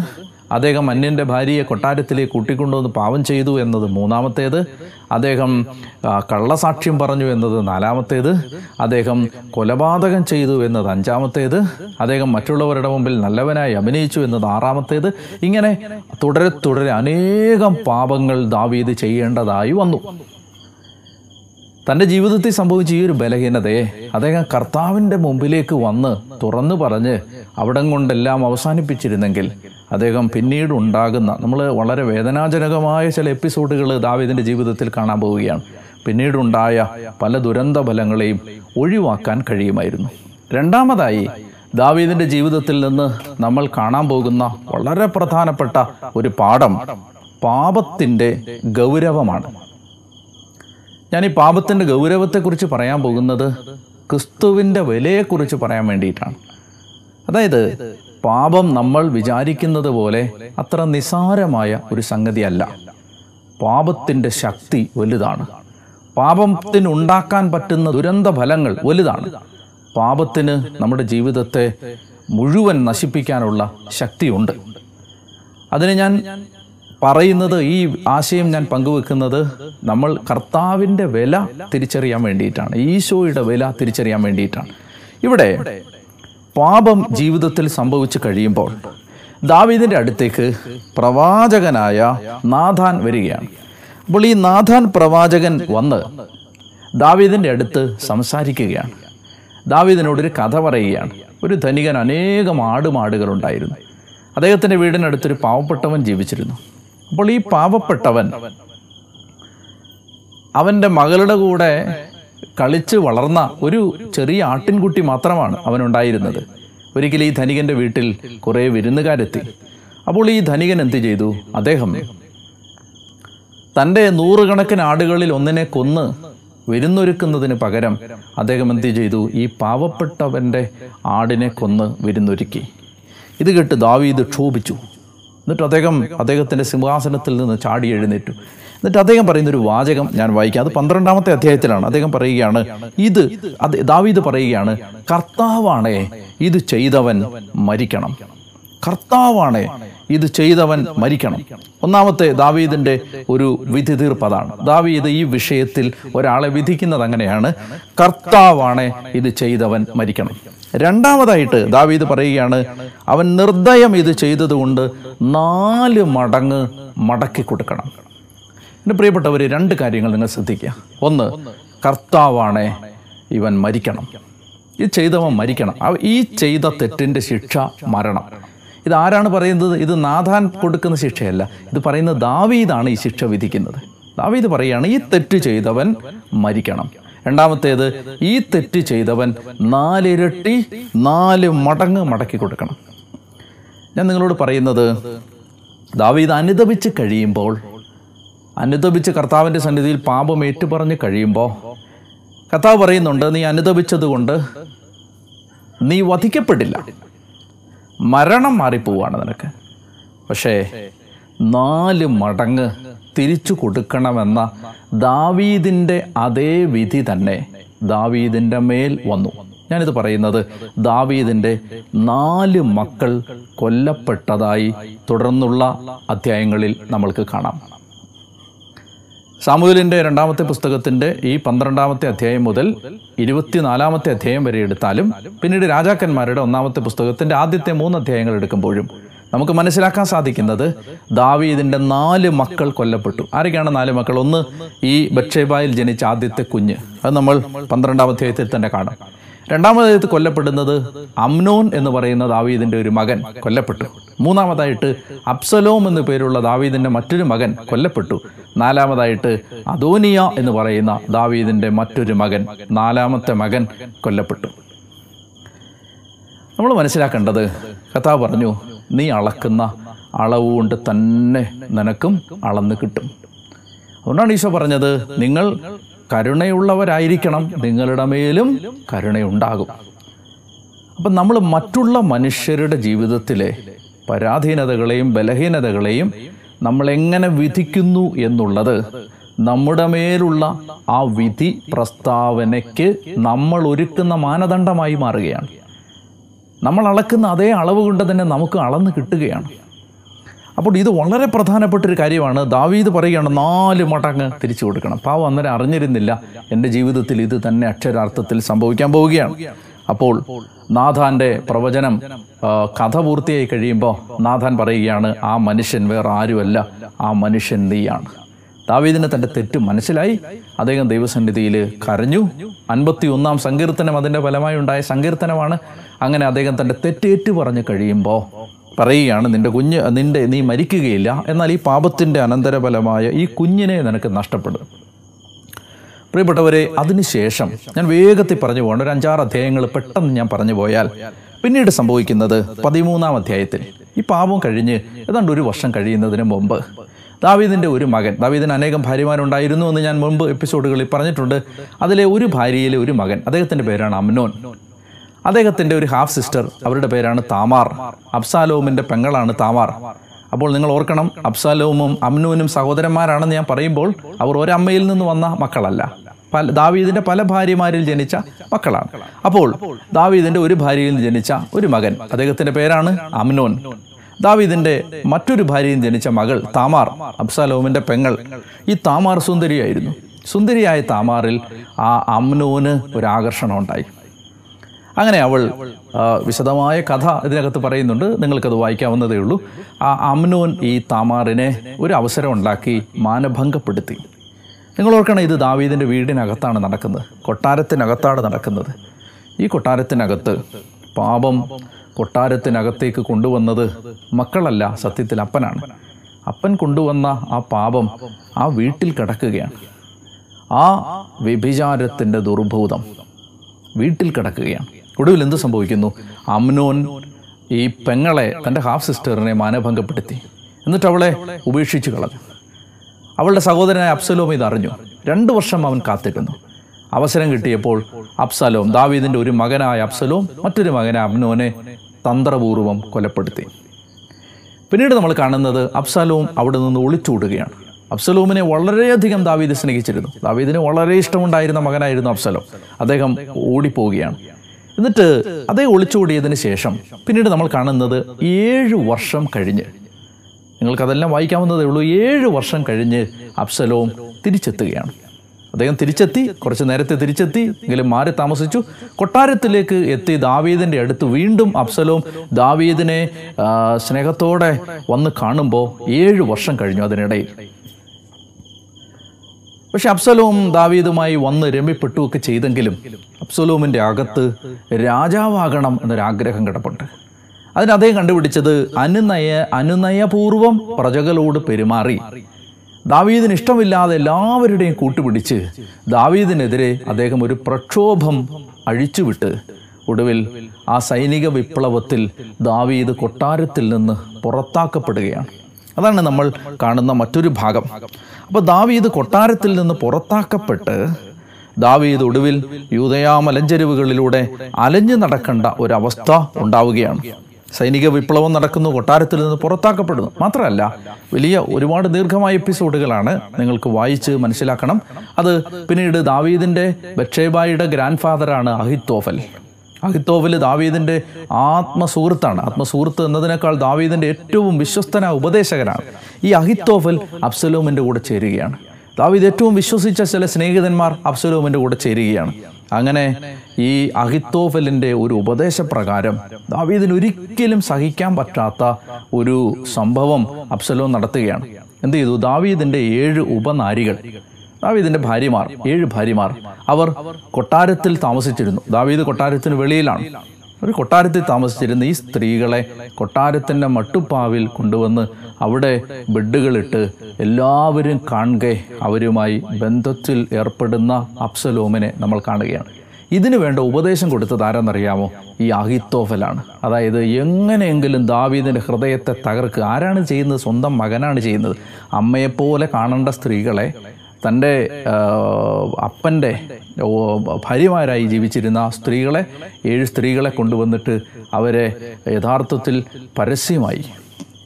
അദ്ദേഹം അന്യന്റെ ഭാര്യയെ കൊട്ടാരത്തിലേക്ക് കൂട്ടിക്കൊണ്ടുവന്ന് പാവം ചെയ്തു എന്നത് മൂന്നാമത്തേത്. അദ്ദേഹം കള്ളസാക്ഷ്യം പറഞ്ഞു എന്നത് നാലാമത്തേത്. അദ്ദേഹം കൊലപാതകം ചെയ്തു എന്നത് അഞ്ചാമത്തേത്. അദ്ദേഹം മറ്റുള്ളവരുടെ മുമ്പിൽ നല്ലവനായി അഭിനയിച്ചു എന്നത് ആറാമത്തേത്. ഇങ്ങനെ തുടരെ തുടരെ അനേകം പാപങ്ങൾ ദാവീദ് ചെയ്യേണ്ടതായി വന്നു. തന്റെ ജീവിതത്തിൽ സംഭവിച്ച ഈ ഒരു ബലഹീനതയെ അദ്ദേഹം കർത്താവിന്റെ മുമ്പിലേക്ക് വന്ന് തുറന്നു പറഞ്ഞ് അവിടം കൊണ്ടെല്ലാം അവസാനിപ്പിച്ചിരുന്നെങ്കിൽ അദ്ദേഹം പിന്നീട് ഉണ്ടാകുന്ന നമ്മൾ വളരെ വേദനാജനകമായ ചില എപ്പിസോഡുകൾ ദാവീദിന്റെ ജീവിതത്തിൽ കാണാൻ പോവുകയാണ്. പിന്നീടുണ്ടായ പല ദുരന്ത ഫലങ്ങളെയും ഒഴിവാക്കാൻ കഴിയുമായിരുന്നു. രണ്ടാമതായി ദാവീദിന്റെ ജീവിതത്തിൽ നിന്ന് നമ്മൾ കാണാൻ പോകുന്ന വളരെ പ്രധാനപ്പെട്ട ഒരു പാഠം പാപത്തിന്റെ ഗൗരവമാണ്. ഞാൻ ഈ പാപത്തിന്റെ ഗൗരവത്തെക്കുറിച്ച് പറയാൻ പോകുന്നത് ക്രിസ്തുവിന്റെ വിലയെക്കുറിച്ച് പറയാൻ വേണ്ടിയിട്ടാണ്. അതായത് പാപം നമ്മൾ വിചാരിക്കുന്നത് പോലെ അത്ര നിസാരമായ ഒരു സംഗതിയല്ല. പാപത്തിന്റെ ശക്തി വലുതാണ്. പാപത്തിന് ഉണ്ടാക്കാൻ പറ്റുന്ന ദുരന്ത ഫലങ്ങൾ വലുതാണ്. പാപത്തിന് നമ്മുടെ ജീവിതത്തെ മുഴുവൻ നശിപ്പിക്കാനുള്ള ശക്തിയുണ്ട്. അതിന് ഞാൻ പറയുന്നത് ഈ ആശയം ഞാൻ പങ്കുവെക്കുന്നത് നമ്മൾ കർത്താവിന്റെ വില തിരിച്ചറിയാൻ വേണ്ടിയിട്ടാണ്. ഈശോയുടെ വില തിരിച്ചറിയാൻ വേണ്ടിയിട്ടാണ്. ഇവിടെ പാപം ജീവിതത്തിൽ സംഭവിച്ചു കഴിയുമ്പോൾ ദാവീദിന്റെ അടുത്തേക്ക് പ്രവാചകനായ നാഥാൻ വരികയാണ്. അപ്പോൾ ഈ നാഥാൻ പ്രവാചകൻ വന്ന് ദാവീദിന്റെ അടുത്ത് സംസാരിക്കുകയാണ്. ദാവീദിനോടൊരു കഥ പറയുകയാണ്. ഒരു ധനികൻ അനേകം ആടുമാടുകളുണ്ടായിരുന്നു. അദ്ദേഹത്തിന്റെ വീടിനടുത്തൊരു പാവപ്പെട്ടവൻ ജീവിച്ചിരുന്നു. അപ്പോൾ ഈ പാവപ്പെട്ടവൻ അവന്റെ മകളുടെ കൂടെ കളിച്ച് വളർന്ന ഒരു ചെറിയ ആട്ടിൻകുട്ടി മാത്രമാണ് അവനുണ്ടായിരുന്നത്. ഒരിക്കലും ഈ ധനികന്റെ വീട്ടിൽ കുറേ വിരുന്നുകാരെത്തി. അപ്പോൾ ഈ ധനികൻ എന്ത് ചെയ്തു? അദ്ദേഹം തന്റെ നൂറുകണക്കിന് ആടുകളിൽ ഒന്നിനെ കൊന്ന് വിരുന്നൊരുക്കുന്നതിന് പകരം അദ്ദേഹം എന്ത് ചെയ്തു? ഈ പാവപ്പെട്ടവന്റെ ആടിനെ കൊന്ന് വിരുന്നൊരുക്കി. ഇത് കേട്ട് ദാവീദ് ക്ഷോഭിച്ചു. എന്നിട്ട് അദ്ദേഹം അദ്ദേഹത്തിന്റെ സിംഹാസനത്തിൽ നിന്ന് ചാടി എഴുന്നേറ്റു. എന്നിട്ട് അദ്ദേഹം പറയുന്ന ഒരു വാചകം ഞാൻ വായിക്കാം. അത് പന്ത്രണ്ടാമത്തെ അധ്യായത്തിലാണ്. അദ്ദേഹം പറയുകയാണ് ഇത് അത് ദാവീദ് പറയുകയാണ് കർത്താവാണേ ഇത് ചെയ്തവൻ മരിക്കണം. കർത്താവാണേ ഇത് ചെയ്തവൻ മരിക്കണം. ഒന്നാമത്തെ ദാവീദിന്റെ ഒരു വിധി തീർപ്പതാണ് ദാവീദ് ഈ വിഷയത്തിൽ ഒരാളെ വിധിക്കുന്നത് അങ്ങനെയാണ് കർത്താവാണേ ഇത് ചെയ്തവൻ മരിക്കണം. രണ്ടാമതായിട്ട് ദാവീദ് പറയുകയാണ് അവൻ നിർദ്ദയം ഇത് ചെയ്തതുകൊണ്ട് നാല് മടങ്ങ് മടക്കി കൊടുക്കണം. എന്റെ പ്രിയപ്പെട്ടവർ രണ്ട് കാര്യങ്ങൾ നിങ്ങൾ ശ്രദ്ധിക്കുക. ഒന്ന് കർത്താവാണേ ഇവൻ മരിക്കണം. ഈ ചെയ്തവൻ മരിക്കണം. ഈ ചെയ്ത തെറ്റിന്റെ ശിക്ഷ മരണം. ഇത് ആരാണ് പറയുന്നത്? ഇത് നാഥാൻ കൊടുക്കുന്ന ശിക്ഷയല്ല. ഇത് പറയുന്ന ദാവീദാണ് ഈ ശിക്ഷ വിധിക്കുന്നത്. ദാവീദ് പറയുകയാണ് ഈ തെറ്റ് ചെയ്തവൻ മരിക്കണം. രണ്ടാമത്തേത് ഈ തെറ്റ് ചെയ്തവൻ നാലിരട്ടി നാല് മടങ്ങ് മടക്കി കൊടുക്കണം. ഞാൻ നിങ്ങളോട് പറയുന്നത് ദാവീദ് അനുദപിച്ച് കഴിയുമ്പോൾ അനുദപിച്ച് കർത്താവിന്റെ സന്നിധിയിൽ പാപം ഏറ്റുപറഞ്ഞ് കഴിയുമ്പോൾ കർത്താവ് പറയുന്നുണ്ട് നീ അനുദപിച്ചത് കൊണ്ട് നീ വധിക്കപ്പെടില്ല. മരണം മാറിപ്പോവാണ് നിനക്ക്. പക്ഷേ നാല് മടങ്ങ് തിരിച്ചു കൊടുക്കണമെന്ന ദാവീദിന്റെ അതേ വിധി തന്നെ ദാവീദിന്റെ മേൽ വന്നു. ഞാനിത് പറയുന്നത് ദാവീദിന്റെ നാല് മക്കൾ കൊല്ലപ്പെട്ടതായി തുടർന്നുള്ള അധ്യായങ്ങളിൽ നമ്മൾക്ക് കാണാം. സാമൂഹലിന്റെ രണ്ടാമത്തെ പുസ്തകത്തിന്റെ ഈ പന്ത്രണ്ടാമത്തെ അധ്യായം മുതൽ ഇരുപത്തിനാലാമത്തെ അധ്യായം വരെ എടുത്താലും പിന്നീട് രാജാക്കന്മാരുടെ ഒന്നാമത്തെ പുസ്തകത്തിന്റെ ആദ്യത്തെ മൂന്ന് അധ്യായങ്ങൾ എടുക്കുമ്പോഴും നമുക്ക് മനസ്സിലാക്കാൻ സാധിക്കുന്നത് ദാവീദിന്റെ നാല് മക്കൾ കൊല്ലപ്പെട്ടു. ആരൊക്കെയാണ് നാല് മക്കൾ? ഒന്ന് ഈ ബക്ഷേബായിൽ ജനിച്ച ആദ്യത്തെ കുഞ്ഞ്. അത് നമ്മൾ പന്ത്രണ്ടാം അധ്യായത്തിൽ തന്നെ കാണാം. രണ്ടാമതായിട്ട് കൊല്ലപ്പെടുന്നത് അമ്നോൻ എന്ന് പറയുന്ന ദാവീദിന്റെ ഒരു മകൻ കൊല്ലപ്പെട്ടു. മൂന്നാമതായിട്ട് അബ്സലോം എന്നു പേരുള്ള ദാവീദിന്റെ മറ്റൊരു മകൻ കൊല്ലപ്പെട്ടു. നാലാമതായിട്ട് അദോനിയ എന്ന് പറയുന്ന ദാവീദിന്റെ മറ്റൊരു മകൻ നാലാമത്തെ മകൻ കൊല്ലപ്പെട്ടു. നമ്മൾ മനസ്സിലാക്കേണ്ടത് കഥാ പറഞ്ഞു നീ അളക്കുന്ന അളവ് കൊണ്ട് തന്നെ നിനക്കും അളന്ന് കിട്ടും. അതുകൊണ്ടാണ് ഈശോ പറഞ്ഞത് നിങ്ങൾ കരുണയുള്ളവരായിരിക്കണം നിങ്ങളുടെ മേലും കരുണയുണ്ടാകും. അപ്പം നമ്മൾ മറ്റുള്ള മനുഷ്യരുടെ ജീവിതത്തിലെ പരാധീനതകളെയും ബലഹീനതകളെയും നമ്മളെങ്ങനെ വിധിക്കുന്നു എന്നുള്ളത് നമ്മുടെ മേലുള്ള ആ വിധി പ്രസ്താവനയ്ക്ക് നമ്മൾ ഒരുക്കുന്ന മാനദണ്ഡമായി മാറുകയാണ്. നമ്മൾ അളക്കുന്ന അതേ അളവ് കൊണ്ട് തന്നെ നമുക്ക് അളന്ന് കിട്ടുകയാണ്. അപ്പോൾ ഇത് വളരെ പ്രധാനപ്പെട്ട ഒരു കാര്യമാണ്. ദാവീദ് പറയുകയാണ് നാല് മടങ്ങ് തിരിച്ചു കൊടുക്കണം. പാവം അന്നേരം അറിഞ്ഞിരുന്നില്ല എന്റെ ജീവിതത്തിൽ ഇത് തന്നെ അക്ഷരാർത്ഥത്തിൽ സംഭവിക്കാൻ പോവുകയാണ്. അപ്പോൾ നാഥാന്റെ പ്രവചനം കഥ പൂർത്തിയായി കഴിയുമ്പോൾ നാഥാൻ പറയുകയാണ് ആ മനുഷ്യൻ വേറെ ആരുമല്ല ആ മനുഷ്യൻ നീയാണ്. ദാവീദിന് തന്റെ തെറ്റ് മനസ്സിലായി. അദ്ദേഹം ദൈവസന്നിധിയിൽ കരഞ്ഞു. അൻപത്തി ഒന്നാം സങ്കീർത്തനം അതിന്റെ ഫലമായി ഉണ്ടായ സങ്കീർത്തനമാണ്. അങ്ങനെ അദ്ദേഹം തന്റെ തെറ്റേറ്റു പറഞ്ഞു കഴിയുമ്പോൾ പറയുകയാണ് നിന്റെ കുഞ്ഞ് നിന്റെ നീ മരിക്കുകയില്ല. എന്നാൽ ഈ പാപത്തിന്റെ അനന്തരഫലമായ ഈ കുഞ്ഞിനെ നിനക്ക് നഷ്ടപ്പെടും. പ്രിയപ്പെട്ടവരെ അതിനുശേഷം ഞാൻ വേഗത്തിൽ പറഞ്ഞു പോകണം ഒരു അഞ്ചാറ് അധ്യായങ്ങൾ പെട്ടെന്ന് ഞാൻ പറഞ്ഞു പോയാൽ പിന്നീട് സംഭവിക്കുന്നത് പതിമൂന്നാം അധ്യായത്തിൽ. ഈ പാപം കഴിഞ്ഞ് ഏതാണ്ട് ഒരു വർഷം കഴിയുന്നതിന് മുമ്പ് ദാവീദിന്റെ ഒരു മകൻ. ദാവീദിന് അനേകം ഭാര്യമാരുണ്ടായിരുന്നു എന്ന് ഞാൻ മുമ്പ് എപ്പിസോഡുകളിൽ പറഞ്ഞിട്ടുണ്ട്. അതിലെ ഒരു ഭാര്യയിലെ ഒരു മകൻ. അദ്ദേഹത്തിന്റെ പേരാണ് അമ്നോൻ. അദ്ദേഹത്തിന്റെ ഒരു ഹാഫ് സിസ്റ്റർ അവരുടെ പേരാണ് താമാർ. അബ്സാലോമിന്റെ പെങ്ങളാണ് താമാർ. അപ്പോൾ നിങ്ങൾ ഓർക്കണം അബ്സാലോമും അമ്നൂനും സഹോദരന്മാരാണെന്ന് ഞാൻ പറയുമ്പോൾ അവർ ഒരമ്മയിൽ നിന്ന് വന്ന മക്കളല്ല. പല ദാവീദിന്റെ പല ഭാര്യമാരിൽ ജനിച്ച മക്കളാണ്. അപ്പോൾ ദാവീദിന്റെ ഒരു ഭാര്യയിൽ ജനിച്ച ഒരു മകൻ. അദ്ദേഹത്തിന്റെ പേരാണ് അമ്നോൻ. ദാവീദിന്റെ മറ്റൊരു ഭാര്യയും ജനിച്ച മകൾ താമാർ അബ്സാലോമിന്റെ പെങ്ങൾ. ഈ താമാർ സുന്ദരിയായിരുന്നു. സുന്ദരിയായ താമാറിൽ ആ അമ്നോന് ഒരു ആകർഷണം ഉണ്ടായി. അങ്ങനെ അവൾ വിശദമായ കഥ ഇതിനകത്ത് പറയുന്നുണ്ട്. നിങ്ങൾക്കത് വായിക്കാവുന്നതേ ഉള്ളൂ. ആ അമ്നോൻ ഈ താമാറിനെ ഒരു അവസരം ഉണ്ടാക്കി മാനഭംഗപ്പെടുത്തി. നിങ്ങൾ ഓർക്കണം ഇത് ദാവീദിന്റെ വീടിനകത്താണ് നടക്കുന്നത്. കൊട്ടാരത്തിനകത്താണ് നടക്കുന്നത്. ഈ കൊട്ടാരത്തിനകത്ത് പാപം കൊട്ടാരത്തിനകത്തേക്ക് കൊണ്ടുവന്നത് മക്കളല്ല സത്യത്തിൽ അപ്പനാണ്. അപ്പൻ കൊണ്ടുവന്ന ആ പാപം ആ വീട്ടിൽ കിടക്കുകയാണ്. ആ വ്യഭിചാരത്തിന്റെ ദുർഭൂതം വീട്ടിൽ കിടക്കുകയാണ്. ഒടുവിൽ എന്ത് സംഭവിക്കുന്നു? അമ്നോൻ ഈ പെങ്ങളെ തന്റെ ഹാഫ് സിസ്റ്ററിനെ മാനഭംഗപ്പെടുത്തി. എന്നിട്ട് അവളെ ഉപേക്ഷിച്ച് കളഞ്ഞു. അവളുടെ സഹോദരനായ അബ്സലോം ഇത് അറിഞ്ഞു. രണ്ടു വർഷം അവൻ കാത്തിരുന്നു. അവസരം കിട്ടിയപ്പോൾ അബ്സലോം ദാവീദിന്റെ ഒരു മകനായ അബ്സലോം മറ്റൊരു മകനായ അബ്നോനെ തന്ത്രപൂർവം കൊലപ്പെടുത്തി. പിന്നീട് നമ്മൾ കാണുന്നത് അബ്സലോം അവിടെ നിന്ന് ഒളിച്ചോടുകയാണ്. അബ്സലോമിനെ വളരെയധികം ദാവീദ് സ്നേഹിച്ചിരുന്നു. ദാവീദിന് വളരെ ഇഷ്ടമുണ്ടായിരുന്ന മകനായിരുന്നു അബ്സലോം. അദ്ദേഹം ഓടിപ്പോവുകയാണ്. എന്നിട്ട് അദ്ദേഹം ഒളിച്ചോടിയതിന് ശേഷം പിന്നീട് നമ്മൾ കാണുന്നത് ഏഴ് വർഷം കഴിഞ്ഞ്. നിങ്ങൾക്കതെല്ലാം വായിക്കാവുന്നതേ ഉള്ളൂ. ഏഴ് വർഷം കഴിഞ്ഞ് അബ്സലോം തിരിച്ചെത്തുകയാണ്. അദ്ദേഹം തിരിച്ചെത്തി. കുറച്ച് നേരത്തെ തിരിച്ചെത്തി. എങ്കിലും മാറി താമസിച്ചു. കൊട്ടാരത്തിലേക്ക് എത്തി ദാവീദിന്റെ അടുത്ത് വീണ്ടും അബ്സലോം ദാവീദിനെ സ്നേഹത്തോടെ വന്ന് കാണുമ്പോൾ ഏഴ് വർഷം കഴിഞ്ഞു അതിനിടയിൽ. പക്ഷെ അബ്സലോം ദാവീദുമായി വന്ന് രമ്യപ്പെട്ടു ഒക്കെ ചെയ്തെങ്കിലും അഫ്സലോമിന്റെ അകത്ത് രാജാവാകണം എന്നൊരാഗ്രഹം കിടപ്പുണ്ട്. അതിന് അദ്ദേഹം കണ്ടുപിടിച്ചത് അനുനയ അനുനയപൂർവം പ്രജകളോട് പെരുമാറി. ദാവീദിന് ഇഷ്ടമില്ലാതെ എല്ലാവരുടെയും കൂട്ടുപിടിച്ച് ദാവീദിനെതിരെ അദ്ദേഹം ഒരു പ്രക്ഷോഭം അഴിച്ചുവിട്ട് ഒടുവിൽ ആ സൈനിക വിപ്ലവത്തിൽ ദാവീദ് കൊട്ടാരത്തിൽ നിന്ന് പുറത്താക്കപ്പെടുകയാണ്. അതാണ് നമ്മൾ കാണുന്ന മറ്റൊരു ഭാഗം. അപ്പോൾ ദാവീദ് കൊട്ടാരത്തിൽ നിന്ന് പുറത്താക്കപ്പെട്ട് ദാവീദ് ഒടുവിൽ യൂതയാ മലഞ്ചെരുവുകളിലൂടെ അലഞ്ഞു നടക്കേണ്ട ഒരവസ്ഥ ഉണ്ടാവുകയാണ്. സൈനിക വിപ്ലവം നടക്കുന്നു കൊട്ടാരത്തിൽ നിന്ന് പുറത്താക്കപ്പെടുന്നു. മാത്രമല്ല വലിയ ഒരുപാട് ദീർഘമായ എപ്പിസോഡുകളാണ് നിങ്ങൾക്ക് വായിച്ച് മനസ്സിലാക്കണം. അത് പിന്നീട് ദാവീദിന്റെ ബക്ഷേബായിയുടെ ഗ്രാൻഡ് ഫാദറാണ് അഹിത്തോഫൽ അഹിത്തോഫൽ ദാവീദിന്റെ ആത്മസുഹൃത്താണ്. ആത്മസുഹൃത്ത് എന്നതിനേക്കാൾ ദാവീദിന്റെ ഏറ്റവും വിശ്വസ്തനായ ഉപദേശകനാണ്. ഈ അഹിത്തോഫൽ അബ്സലോമിന്റെ കൂടെ ചേരുകയാണ്. ദാവീദ് ഏറ്റവും വിശ്വസിച്ച ചില സ്നേഹിതന്മാർ അബ്സലോമിന്റെ കൂടെ ചേരുകയാണ്. അങ്ങനെ ഈ അഹിത്തോഫലിന്റെ ഒരു ഉപദേശപ്രകാരം ദാവീദിന് ഒരിക്കലും സഹിക്കാൻ പറ്റാത്ത ഒരു സംഭവം അബ്സലോം നടത്തുകയാണ്. എന്ത് ചെയ്തു? ദാവീദിന്റെ ഏഴ് ഉപനാരികൾ ദാവീദിന്റെ ഭാര്യമാർ ഏഴ് ഭാര്യമാർ അവർ കൊട്ടാരത്തിൽ താമസിച്ചിരുന്നു. ദാവീദ് കൊട്ടാരത്തിന് വെളിയിലാണ്. ഒരു കൊട്ടാരത്തിൽ താമസിച്ചിരുന്ന ഈ സ്ത്രീകളെ കൊട്ടാരത്തിന്റെ മട്ടുപ്പാവിൽ കൊണ്ടുവന്ന് അവിടെ ബെഡുകളിട്ട് എല്ലാവരും കാണുകെ അവരുമായി ബന്ധത്തിൽ ഏർപ്പെടുന്ന അപ്സലോമിനെ നമ്മൾ കാണുകയാണ്. ഇതിനു വേണ്ട ഉപദേശം കൊടുത്തത് ആരാന്നറിയാമോ? ഈ അഹിത്തോഫലാണ്. അതായത് എങ്ങനെയെങ്കിലും ദാവീദിന്റെ ഹൃദയത്തെ തകർക്കുക. ആരാണ് ചെയ്യുന്നത്? സ്വന്തം മകനാണ് ചെയ്യുന്നത്. അമ്മയെപ്പോലെ കാണേണ്ട സ്ത്രീകളെ തന്റെ അപ്പന്റെ ഭാര്യമാരായി ജീവിച്ചിരുന്ന സ്ത്രീകളെ ഏഴ് സ്ത്രീകളെ കൊണ്ടുവന്നിട്ട് അവരെ യഥാർത്ഥത്തിൽ പരസ്യമായി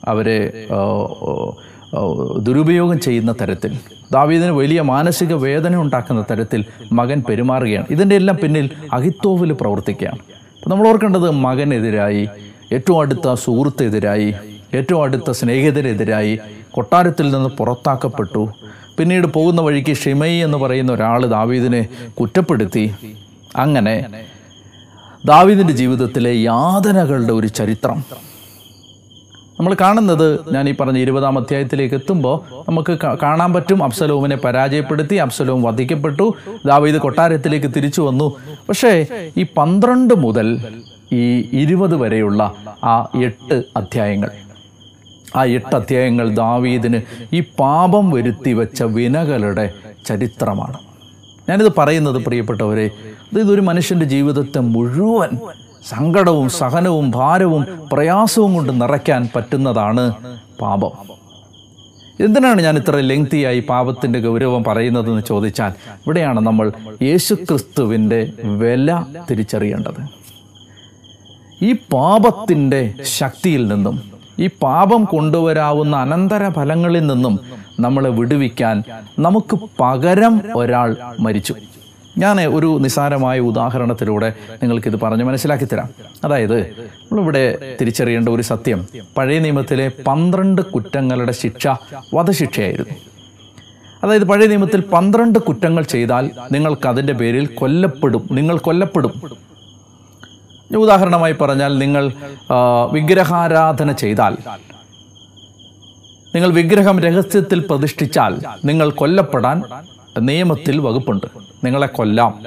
അവരെ ദുരുപയോഗം ചെയ്യുന്ന തരത്തിൽ ദാവീദിന് വലിയ മാനസിക വേദന ഉണ്ടാക്കുന്ന തരത്തിൽ മകൻ പെരുമാറുകയാണ്. ഇതിന്റെ എല്ലാം പിന്നിൽ അഹിത്തോവിൽ പ്രവർത്തിക്കുകയാണ്. നമ്മൾ ഓർക്കേണ്ടത് മകനെതിരായി ഏറ്റവും അടുത്ത സുഹൃത്തെതിരായി ഏറ്റവും അടുത്ത സ്നേഹിതരെതിരായി കൊട്ടാരത്തിൽ നിന്ന് പുറത്താക്കപ്പെട്ടു. പിന്നീട് പോകുന്ന വഴിക്ക് ഷിമൈ എന്ന് പറയുന്ന ഒരാൾ ദാവീദിനെ കുറ്റപ്പെടുത്തി. അങ്ങനെ ദാവീദിന്റെ ജീവിതത്തിലെ യാതനകളുടെ ഒരു ചരിത്രം. നമ്മൾ കാണുന്നത് ഞാൻ ഈ പറഞ്ഞ ഇരുപതാം അധ്യായത്തിലേക്ക് എത്തുമ്പോൾ നമുക്ക് കാണാൻ പറ്റും. അബ്സലോമിനെ പരാജയപ്പെടുത്തി അബ്സലോം വധിക്കപ്പെട്ടു ദാവീദ് കൊട്ടാരത്തിലേക്ക് തിരിച്ചു വന്നു. പക്ഷേ ഈ പന്ത്രണ്ട് മുതൽ ഈ ഇരുപത് വരെയുള്ള ആ എട്ട് അധ്യായങ്ങൾ ആ എട്ട് അധ്യായങ്ങൾ ദാവീദിന് ഈ പാപം വരുത്തി വെച്ച വിനകളുടെ ചരിത്രമാണ്. ഞാനിത് പറയുന്നത് പ്രിയപ്പെട്ടവരെ ഇത് ഇതൊരു മനുഷ്യന്റെ ജീവിതത്തെ മുഴുവൻ സങ്കടവും സഹനവും ഭാരവും പ്രയാസവും കൊണ്ട് നിറയ്ക്കാൻ പറ്റുന്നതാണ് പാപം. എന്തിനാണ് ഞാൻ ഇത്ര ലെങ്തിയായി പാപത്തിന്റെ ഗൗരവം പറയുന്നതെന്ന് ചോദിച്ചാൽ ഇവിടെയാണ് നമ്മൾ യേശുക്രിസ്തുവിന്റെ വില തിരിച്ചറിയേണ്ടത്. ഈ പാപത്തിന്റെ ശക്തിയിൽ നിന്നും ഈ പാപം കൊണ്ടുവരാവുന്ന അനന്തര ഫലങ്ങളിൽ നിന്നും നമ്മളെ വിടുവിക്കാൻ നമുക്ക് പകരം ഒരാൾ മരിച്ചു. ഞാൻ ഒരു നിസാരമായ ഉദാഹരണത്തിലൂടെ നിങ്ങൾക്കിത് പറഞ്ഞ് മനസ്സിലാക്കി തരാം. അതായത് നമ്മളിവിടെ തിരിച്ചറിയേണ്ട ഒരു സത്യം. പഴയ നിയമത്തിലെ പന്ത്രണ്ട് കുറ്റങ്ങളുടെ ശിക്ഷ വധശിക്ഷയായിരുന്നു. അതായത് പഴയ നിയമത്തിൽ പന്ത്രണ്ട് കുറ്റങ്ങൾ ചെയ്താൽ നിങ്ങൾക്ക് അതിന്റെ പേരിൽ കൊല്ലപ്പെടും നിങ്ങൾ കൊല്ലപ്പെടും. ഉദാഹരണമായി പറഞ്ഞാൽ നിങ്ങൾ വിഗ്രഹാരാധന ചെയ്താൽ നിങ്ങൾ വിഗ്രഹം രഹസ്യത്തിൽ പ്രതിഷ്ഠിച്ചാൽ നിങ്ങൾ കൊല്ലപ്പെടാൻ നിയമത്തിൽ വകുപ്പുണ്ട്. നിങ്ങളെ കൊല്ലാം.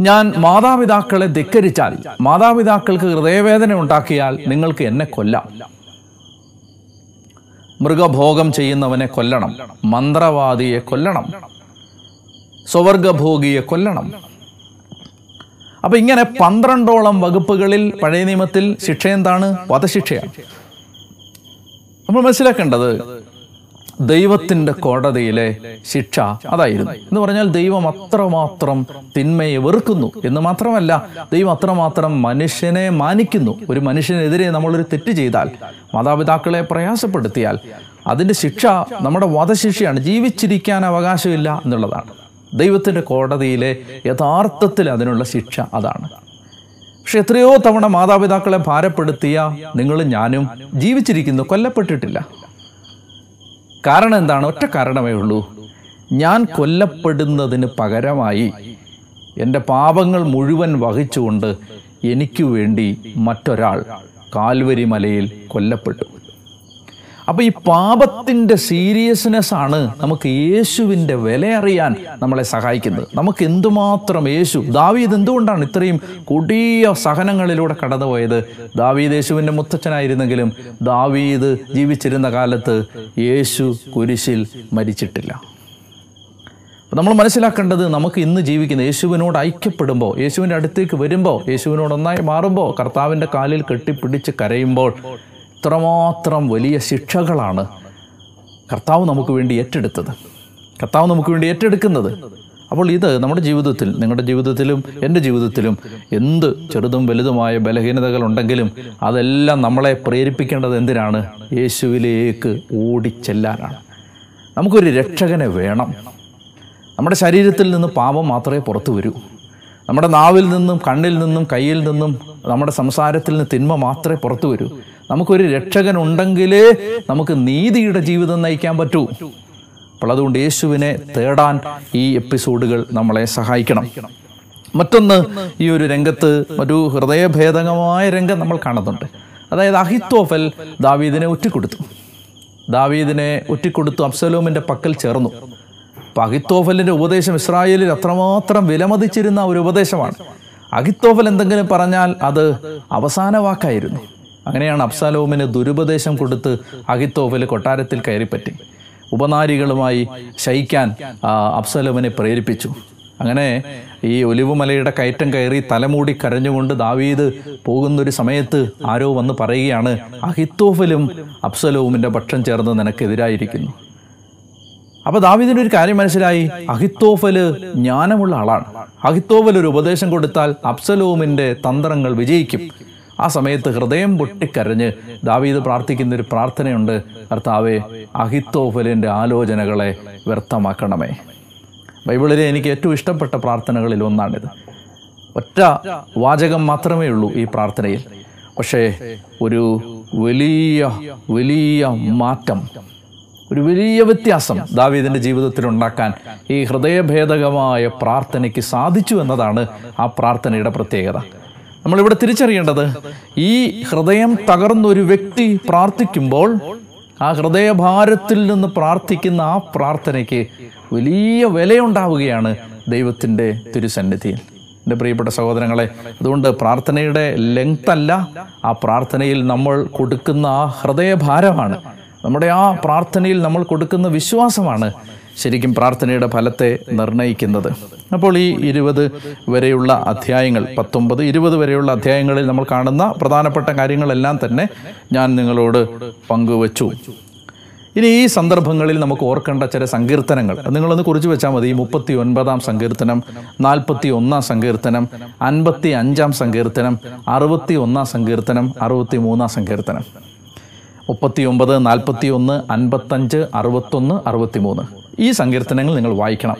ഞാൻ മാതാപിതാക്കളെ ധിക്കരിച്ചാൽ മാതാപിതാക്കൾക്ക് ഹൃദയവേദന ഉണ്ടാക്കിയാൽ നിങ്ങൾക്ക് എന്നെ കൊല്ലാം. മൃഗഭോഗം ചെയ്യുന്നവനെ കൊല്ലണം. മന്ത്രവാദിയെ കൊല്ലണം. സ്വവർഗഭോഗിയെ കൊല്ലണം. അപ്പൊ ഇങ്ങനെ പന്ത്രണ്ടോളം വകുപ്പുകളിൽ പഴയ നിയമത്തിൽ ശിക്ഷ എന്താണ്? വധശിക്ഷയാണ്. നമ്മൾ മനസ്സിലാക്കേണ്ടത് ദൈവത്തിന്റെ കോടതിയിലെ ശിക്ഷ അതായിരുന്നു. എന്ന് പറഞ്ഞാൽ ദൈവം അത്രമാത്രം തിന്മയെ വെറുക്കുന്നു എന്ന് മാത്രമല്ല ദൈവം അത്രമാത്രം മനുഷ്യനെ മാനിക്കുന്നു. ഒരു മനുഷ്യനെതിരെ നമ്മളൊരു തെറ്റ് ചെയ്താൽ മാതാപിതാക്കളെ പ്രയാസപ്പെടുത്തിയാൽ അതിന്റെ ശിക്ഷ നമ്മുടെ വധശിക്ഷയാണ്. ജീവിച്ചിരിക്കാൻ അവകാശമില്ല എന്നുള്ളതാണ്. ദൈവത്തിന്റെ കോടതിയിലെ യഥാർത്ഥത്തിൽ അതിനുള്ള ശിക്ഷ അതാണ്. പക്ഷെ എത്രയോ തവണ മാതാപിതാക്കളെ ഭാരപ്പെടുത്തിയ നിങ്ങളും ഞാനും ജീവിച്ചിരിക്കുന്നു കൊല്ലപ്പെട്ടിട്ടില്ല. കാരണം എന്താണ്? ഒറ്റ കാരണമേ ഉള്ളൂ. ഞാൻ കൊല്ലപ്പെടുന്നതിന് പകരമായി എന്റെ പാപങ്ങൾ മുഴുവൻ വഹിച്ചുകൊണ്ട് എനിക്ക് വേണ്ടി മറ്റൊരാൾ കാൽവരി മലയിൽ കൊല്ലപ്പെട്ടു. അപ്പോൾ ഈ പാപത്തിന്റെ സീരിയസ്നെസ് ആണ് നമുക്ക് യേശുവിന്റെ വില അറിയാൻ നമ്മളെ സഹായിക്കുന്നത്. നമുക്ക് എന്തുമാത്രം യേശു ദാവീദ് എന്തുകൊണ്ടാണ് ഇത്രയും കൊടിയ സഹനങ്ങളിലൂടെ കടന്നുപോയത്? ദാവീദ് യേശുവിന്റെ മുത്തച്ഛനായിരുന്നെങ്കിലും ദാവീദ് ജീവിച്ചിരുന്ന കാലത്ത് യേശു കുരിശിൽ മരിച്ചിട്ടില്ല. നമ്മൾ മനസ്സിലാക്കേണ്ടത് നമുക്ക് ഇന്ന് ജീവിക്കുന്ന യേശുവിനോട് ഐക്യപ്പെടുമ്പോൾ യേശുവിന്റെ അടുത്തേക്ക് വരുമ്പോൾ യേശുവിനോട് ഒന്നായി മാറുമ്പോൾ കർത്താവിന്റെ കാലിൽ കെട്ടിപ്പിടിച്ച് കരയുമ്പോൾ ഇത്രമാത്രം വലിയ ശിക്ഷകളാണ് കർത്താവ് നമുക്ക് വേണ്ടി ഏറ്റെടുത്തത്. കർത്താവ് നമുക്ക് വേണ്ടി ഏറ്റെടുക്കുന്നത്. അപ്പോൾ ഇത് നമ്മുടെ ജീവിതത്തിൽ നിങ്ങളുടെ ജീവിതത്തിലും എന്റെ ജീവിതത്തിലും എന്ത് ചെറുതും വലുതുമായ ബലഹീനതകൾ ഉണ്ടെങ്കിലും അതെല്ലാം നമ്മളെ പ്രേരിപ്പിക്കേണ്ടത് എന്തിനാണ്? യേശുവിലേക്ക് ഓടിച്ചെല്ലാനാണ്. നമുക്കൊരു രക്ഷകനെ വേണം. നമ്മുടെ ശരീരത്തിൽ നിന്ന് പാപം മാത്രമേ പുറത്തു വരൂ. നമ്മുടെ നാവിൽ നിന്നും കണ്ണിൽ നിന്നും കയ്യിൽ നിന്നും നമ്മുടെ സംസാരത്തിൽ നിന്ന് തിന്മ മാത്രമേ പുറത്തു വരൂ. നമുക്കൊരു രക്ഷകൻ ഉണ്ടെങ്കിലേ നമുക്ക് നീതിയുടെ ജീവിതം നയിക്കാൻ പറ്റൂ. അപ്പോൾ അതുകൊണ്ട് യേശുവിനെ തേടാൻ ഈ എപ്പിസോഡുകൾ നമ്മളെ സഹായിക്കണം. മറ്റൊന്ന് ഈ ഒരു രംഗത്ത് ഒരു ഹൃദയഭേദകമായ രംഗം നമ്മൾ കാണുന്നുണ്ട്. അതായത് അഹിത്തോഫൽ ദാവീദിനെ ഒറ്റിക്കൊടുത്തു. ദാവീദിനെ ഒറ്റിക്കൊടുത്തു അബ്സലോമിന്റെ പക്കൽ ചേർന്നു. അപ്പോൾ അഹിത്തോഫലിന്റെ ഉപദേശം ഇസ്രായേലിൽ അത്രമാത്രം വിലമതിച്ചിരുന്ന ഒരു ഉപദേശമാണ്. അഹിത്തോഫൽ എന്തെങ്കിലും പറഞ്ഞാൽ അത് അവസാന വാക്കായിരുന്നു. അങ്ങനെയാണ് അബ്സാലോമിന് ദുരുപദേശം കൊടുത്ത് അഹിത്തോഫൽ കൊട്ടാരത്തിൽ കയറിപ്പറ്റി. ഉപനാരികളുമായി ശയിക്കാൻ അബ്സലോമിനെ പ്രേരിപ്പിച്ചു. അങ്ങനെ ഈ ഒലിവുമലയുടെ കയറ്റം കയറി തലമൂടി കരഞ്ഞുകൊണ്ട് ദാവീദ് പോകുന്നൊരു സമയത്ത് ആരോ വന്ന് പറയുകയാണ് അഹിത്തോഫലും അബ്സലോമിന്റെ പക്ഷം ചേർന്ന് നിനക്കെതിരായിരിക്കുന്നു. അപ്പോൾ ദാവീദിന് ഒരു കാര്യം മനസ്സിലായി അഹിത്തോഫൽ ജ്ഞാനമുള്ള ആളാണ്. അഹിത്തോഫൽ ഒരു ഉപദേശം കൊടുത്താൽ അബ്സലോമിന്റെ തന്ത്രങ്ങൾ വിജയിക്കും. ആ സമയത്ത് ഹൃദയം പൊട്ടിക്കരഞ്ഞ് ദാവീദ് പ്രാർത്ഥിക്കുന്ന ഒരു പ്രാർത്ഥനയുണ്ട്. കർത്താവെ അഹിത്തോഫലിന്റെ ആലോചനകളെ വ്യർത്ഥമാക്കണമേ. ബൈബിളിലെ എനിക്ക് ഏറ്റവും ഇഷ്ടപ്പെട്ട പ്രാർത്ഥനകളിൽ ഒന്നാണിത്. ഒറ്റ വാചകം മാത്രമേ ഉള്ളൂ ഈ പ്രാർത്ഥനയിൽ. പക്ഷേ ഒരു വലിയ വലിയ മാറ്റം ഒരു വലിയ വ്യത്യാസം ദാവീദിന്റെ ജീവിതത്തിൽ ഉണ്ടാക്കാൻ ഈ ഹൃദയഭേദകമായ പ്രാർത്ഥനയ്ക്ക് സാധിച്ചു എന്നതാണ് ആ പ്രാർത്ഥനയുടെ പ്രത്യേകത. നമ്മളിവിടെ തിരിച്ചറിയേണ്ടത് ഈ ഹൃദയം തകർന്നൊരു വ്യക്തി പ്രാർത്ഥിക്കുമ്പോൾ ആ ഹൃദയഭാരത്തിൽ നിന്ന് പ്രാർത്ഥിക്കുന്ന ആ പ്രാർത്ഥനയ്ക്ക് വലിയ വിലയുണ്ടാവുകയാണ് ദൈവത്തിന്റെ തിരുസന്നിധിയിൽ എന്റെ പ്രിയപ്പെട്ട സഹോദരങ്ങളെ അതുകൊണ്ട് പ്രാർത്ഥനയുടെ ലെങ്ത് അല്ല ആ പ്രാർത്ഥനയിൽ നമ്മൾ കൊടുക്കുന്ന ആ ഹൃദയഭാരമാണ്. നമ്മുടെ ആ പ്രാർത്ഥനയിൽ നമ്മൾ കൊടുക്കുന്ന വിശ്വാസമാണ്. ശരിക്കും പ്രാർത്ഥനയുടെ ഫലത്തെ നിർണയിക്കുന്നത് അപ്പോൾ ഈ ഇരുപത് വരെയുള്ള അധ്യായങ്ങൾ പത്തൊമ്പത് ഇരുപത് വരെയുള്ള അധ്യായങ്ങളിൽ നമ്മൾ കാണുന്ന പ്രധാനപ്പെട്ട കാര്യങ്ങളെല്ലാം തന്നെ ഞാൻ നിങ്ങളോട് പങ്കുവച്ചു. ഇനി ഈ സന്ദർഭങ്ങളിൽ നമുക്ക് ഓർക്കേണ്ട ചില സങ്കീർത്തനങ്ങൾ. നിങ്ങളൊന്ന് കുറിച്ച് വെച്ചാൽ മതി. മുപ്പത്തി ഒൻപതാം സങ്കീർത്തനം നാൽപ്പത്തി ഒന്നാം സങ്കീർത്തനം അൻപത്തി അഞ്ചാം സങ്കീർത്തനം അറുപത്തി ഒന്നാം സങ്കീർത്തനം അറുപത്തി മൂന്നാം സങ്കീർത്തനം. മുപ്പത്തി ഒമ്പത് നാൽപ്പത്തി ഒന്ന് അൻപത്തഞ്ച് അറുപത്തൊന്ന് അറുപത്തിമൂന്ന്. ഈ സങ്കീർത്തനങ്ങൾ നിങ്ങൾ വായിക്കണം.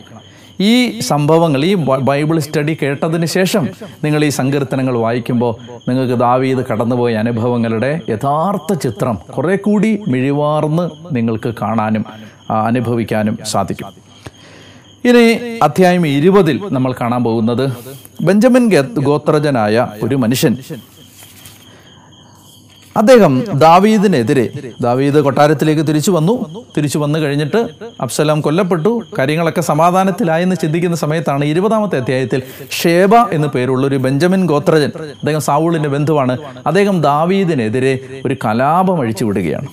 ഈ സംഭവങ്ങൾ ഈ ബൈബിൾ സ്റ്റഡി കേട്ടതിന് ശേഷം നിങ്ങൾ ഈ സങ്കീർത്തനങ്ങൾ വായിക്കുമ്പോൾ നിങ്ങൾക്ക് ദാവീത് കടന്നുപോയ അനുഭവങ്ങളുടെ യഥാർത്ഥ ചിത്രം കുറെ കൂടി മിഴിവാർന്ന് നിങ്ങൾക്ക് കാണാനും അനുഭവിക്കാനും സാധിക്കും. ഇനി അധ്യായം ഇരുപതിൽ നമ്മൾ കാണാൻ പോകുന്നത് ബെഞ്ചമിൻ ഗോത്രജനായ ഒരു മനുഷ്യൻ അദ്ദേഹം ദാവീദിനെതിരെ ദാവീദ് കൊട്ടാരത്തിലേക്ക് തിരിച്ചു വന്നു. തിരിച്ചു വന്നു കഴിഞ്ഞിട്ട് അബ്സലാം കൊല്ലപ്പെട്ടു. കാര്യങ്ങളൊക്കെ സമാധാനത്തിലായെന്ന് ചിന്തിക്കുന്ന സമയത്താണ് ഇരുപതാമത്തെ അധ്യായത്തിൽ ഷേബ എന്ന് പേരുള്ള ഒരു ബെഞ്ചമിൻ ഗോത്രജൻ അദ്ദേഹം സാവൂളിന്റെ ബന്ധുവാണ്. അദ്ദേഹം ദാവീദിനെതിരെ ഒരു കലാപം അഴിച്ചു വിടുകയാണ്.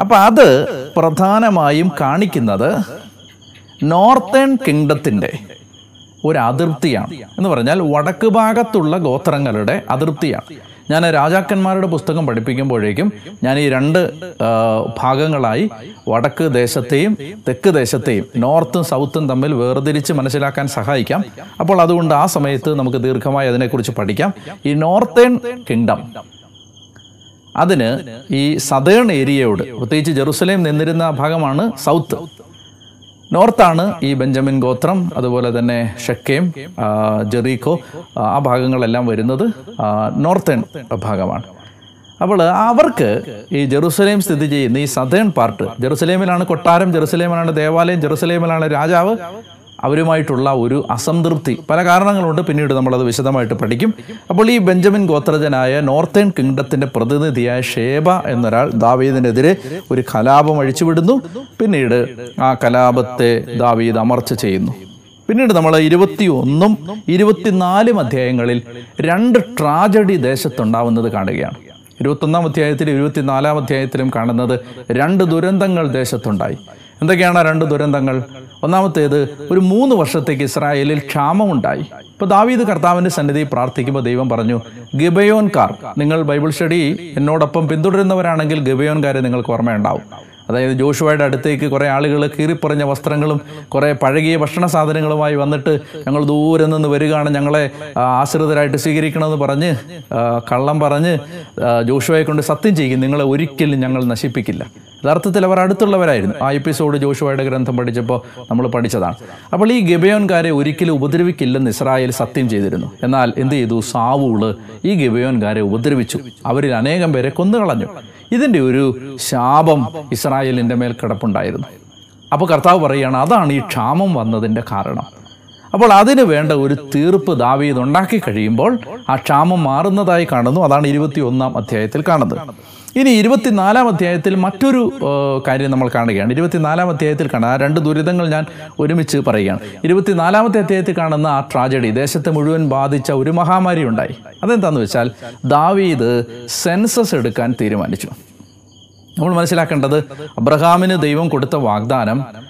അപ്പം അത് പ്രധാനമായും കാണിക്കുന്നത് നോർത്തേൺ കിങ്ഡത്തിന്റെ ഒരു അതിർത്തിയാണ്. എന്ന് പറഞ്ഞാൽ വടക്ക് ഭാഗത്തുള്ള ഗോത്രങ്ങളുടെ അതിർത്തിയാണ്. ഞാൻ രാജാക്കന്മാരുടെ പുസ്തകം പഠിപ്പിക്കുമ്പോഴേക്കും ഞാൻ ഈ രണ്ട് ഭാഗങ്ങളായി വടക്ക് ദേശത്തെയും തെക്ക് ദേശത്തെയും നോർത്തും സൗത്തും തമ്മിൽ വേർതിരിച്ച് മനസ്സിലാക്കാൻ സഹായിക്കാം. അപ്പോൾ അതുകൊണ്ട് ആ സമയത്ത് നമുക്ക് ദീർഘമായി അതിനെക്കുറിച്ച് പഠിക്കാം. ഈ നോർത്തേൺ കിങ്ഡം അതിന് ഈ സതേൺ ഏരിയയോട് പ്രത്യേകിച്ച് ജെറുസലേം നിന്നിരുന്ന ഭാഗമാണ് സൗത്ത്. നോർത്താണ് ഈ ബെഞ്ചമിൻ ഗോത്രം അതുപോലെ തന്നെ ഷക്കേം ജെറീക്കോ ആ, ഭാഗങ്ങളെല്ലാം വരുന്നത് നോർത്തേൺ ഭാഗമാണ്. അപ്പോൾ അവർക്ക് ഈ ജെറുസലേം സ്ഥിതി ചെയ്യുന്ന ഈ സതേൺ പാർട്ട് ജെറുസലേമിലാണ് കൊട്ടാരം ജെറുസലേമിലാണ് ദേവാലയം ജെറുസലേമിലാണ് രാജാവ് അവരുമായിട്ടുള്ള ഒരു അസംതൃപ്തി. പല കാരണങ്ങളുണ്ട്. പിന്നീട് നമ്മളത് വിശദമായിട്ട് പഠിക്കും. അപ്പോൾ ഈ ബെഞ്ചമിൻ ഗോത്രജനായ നോർത്തേൺ കിങ്ഡത്തിന്റെ പ്രതിനിധിയായ ഷേബ എന്നൊരാൾ ദാവീദിനെതിരെ ഒരു കലാപം അഴിച്ചുവിടുന്നു. പിന്നീട് ആ കലാപത്തെ ദാവീദ് അമർച്ച ചെയ്യുന്നു. പിന്നീട് നമ്മൾ ഇരുപത്തി ഒന്നും ഇരുപത്തിനാലും അധ്യായങ്ങളിൽ രണ്ട് ട്രാജഡി ദേശത്തുണ്ടാവുന്നത് കാണുകയാണ്. ഇരുപത്തൊന്നാം അധ്യായത്തിലും ഇരുപത്തിനാലാം അധ്യായത്തിലും കാണുന്നത് രണ്ട് ദുരന്തങ്ങൾ ദേശത്തുണ്ടായി. എന്തൊക്കെയാണ് രണ്ട് ദുരന്തങ്ങൾ? ഒന്നാമത്തേത് ഒരു മൂന്ന് വർഷത്തേക്ക് ഇസ്രായേലിൽ ക്ഷാമമുണ്ടായി. ഇപ്പൊ ദാവീദ് കർത്താവിന്റെ സന്നിധി പ്രാർത്ഥിക്കുമ്പോൾ ദൈവം പറഞ്ഞു ഗിബയോൻകാർ നിങ്ങൾ ബൈബിൾ സ്റ്റഡി എന്നോടൊപ്പം പിന്തുടരുന്നവരാണെങ്കിൽ ഗിബയോൻകാരെ നിങ്ങൾക്ക് ഓർമ്മയുണ്ടാവും. അതായത് ജോഷുവയുടെ അടുത്തേക്ക് കുറേ ആളുകൾ കീറിപ്പറഞ്ഞ വസ്ത്രങ്ങളും കുറേ പഴകിയ ഭക്ഷണ സാധനങ്ങളുമായി വന്നിട്ട് ഞങ്ങൾ ദൂരെ നിന്ന് വരികയാണ് ഞങ്ങളെ ആശ്രിതരായിട്ട് സ്വീകരിക്കണമെന്ന് പറഞ്ഞ് കള്ളം പറഞ്ഞ് ജോഷുവയെ കൊണ്ട് സത്യം ചെയ്യും നിങ്ങളെ ഒരിക്കലും ഞങ്ങൾ നശിപ്പിക്കില്ല. യഥാർത്ഥത്തിൽ അവർ അടുത്തുള്ളവരായിരുന്നു. ആ എപ്പിസോഡ് ജോഷുവയുടെ ഗ്രന്ഥം പഠിച്ചപ്പോൾ നമ്മൾ പഠിച്ചതാണ്. അപ്പോൾ ഈ ഗബയോൻകാരെ ഒരിക്കലും ഉപദ്രവിക്കില്ലെന്ന് ഇസ്രായേൽ സത്യം ചെയ്തിരുന്നു. എന്നാൽ എന്ത് ചെയ്തു? സാവൂൾ ഈ ഗബയോൻകാരെ ഉപദ്രവിച്ചു. അവരിൽ അനേകം പേരെ കൊന്നുകളഞ്ഞു. ഇതിന്റെ ഒരു ശാപം ഇസ്രായേലിന്റെ മേൽ കിടപ്പുണ്ടായിരുന്നു. അപ്പോൾ കർത്താവ് പറയുകയാണ് അതാണ് ഈ ക്ഷാമം വന്നതിന്റെ കാരണം. അപ്പോൾ അതിന് വേണ്ട ഒരു തീർപ്പ് ദാവീത് ഉണ്ടാക്കി കഴിയുമ്പോൾ ആ ക്ഷാമം മാറുന്നതായി കാണുന്നു. അതാണ് ഇരുപത്തി ഒന്നാം അധ്യായത്തിൽ കാണുന്നത്. ഇനി ഇരുപത്തിനാലാം അധ്യായത്തിൽ മറ്റൊരു കാര്യം നമ്മൾ കാണുകയാണ്. ഇരുപത്തിനാലാം അധ്യായത്തിൽ കാണുക ആ രണ്ട് ദുരിതങ്ങൾ ഞാൻ ഒരുമിച്ച് പറയുകയാണ്. ഇരുപത്തിനാലാമത്തെ അധ്യായത്തിൽ കാണുന്ന ആ ട്രാജഡി ദേശത്തെ മുഴുവൻ ബാധിച്ച ഒരു മഹാമാരി ഉണ്ടായി അതെന്താണെന്ന് വെച്ചാൽ ദാവീദ് സെൻസസ് എടുക്കാൻ തീരുമാനിച്ചു. നമ്മൾ മനസ്സിലാക്കേണ്ടത് അബ്രഹാമിന് ദൈവം കൊടുത്ത വാഗ്ദാനം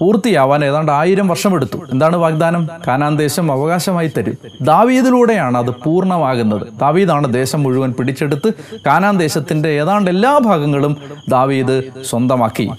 പൂർത്തിയാവാൻ ഏതാണ്ട് ആയിരം വർഷമെടുത്തു എന്താണ് വാഗ്ദാനം? കാനാൻ ദേശം അവകാശമായി തരും. ദാവീദിലൂടെയാണ് അത് പൂർണമാകുന്നത്. ദാവീദാണ് ദേശം മുഴുവൻ പിടിച്ചെടുത്ത് കാനാൻ ദേശത്തിന്റെ ഏതാണ്ട് എല്ലാ ഭാഗങ്ങളും ദാവീദ് സ്വന്തമാക്കി.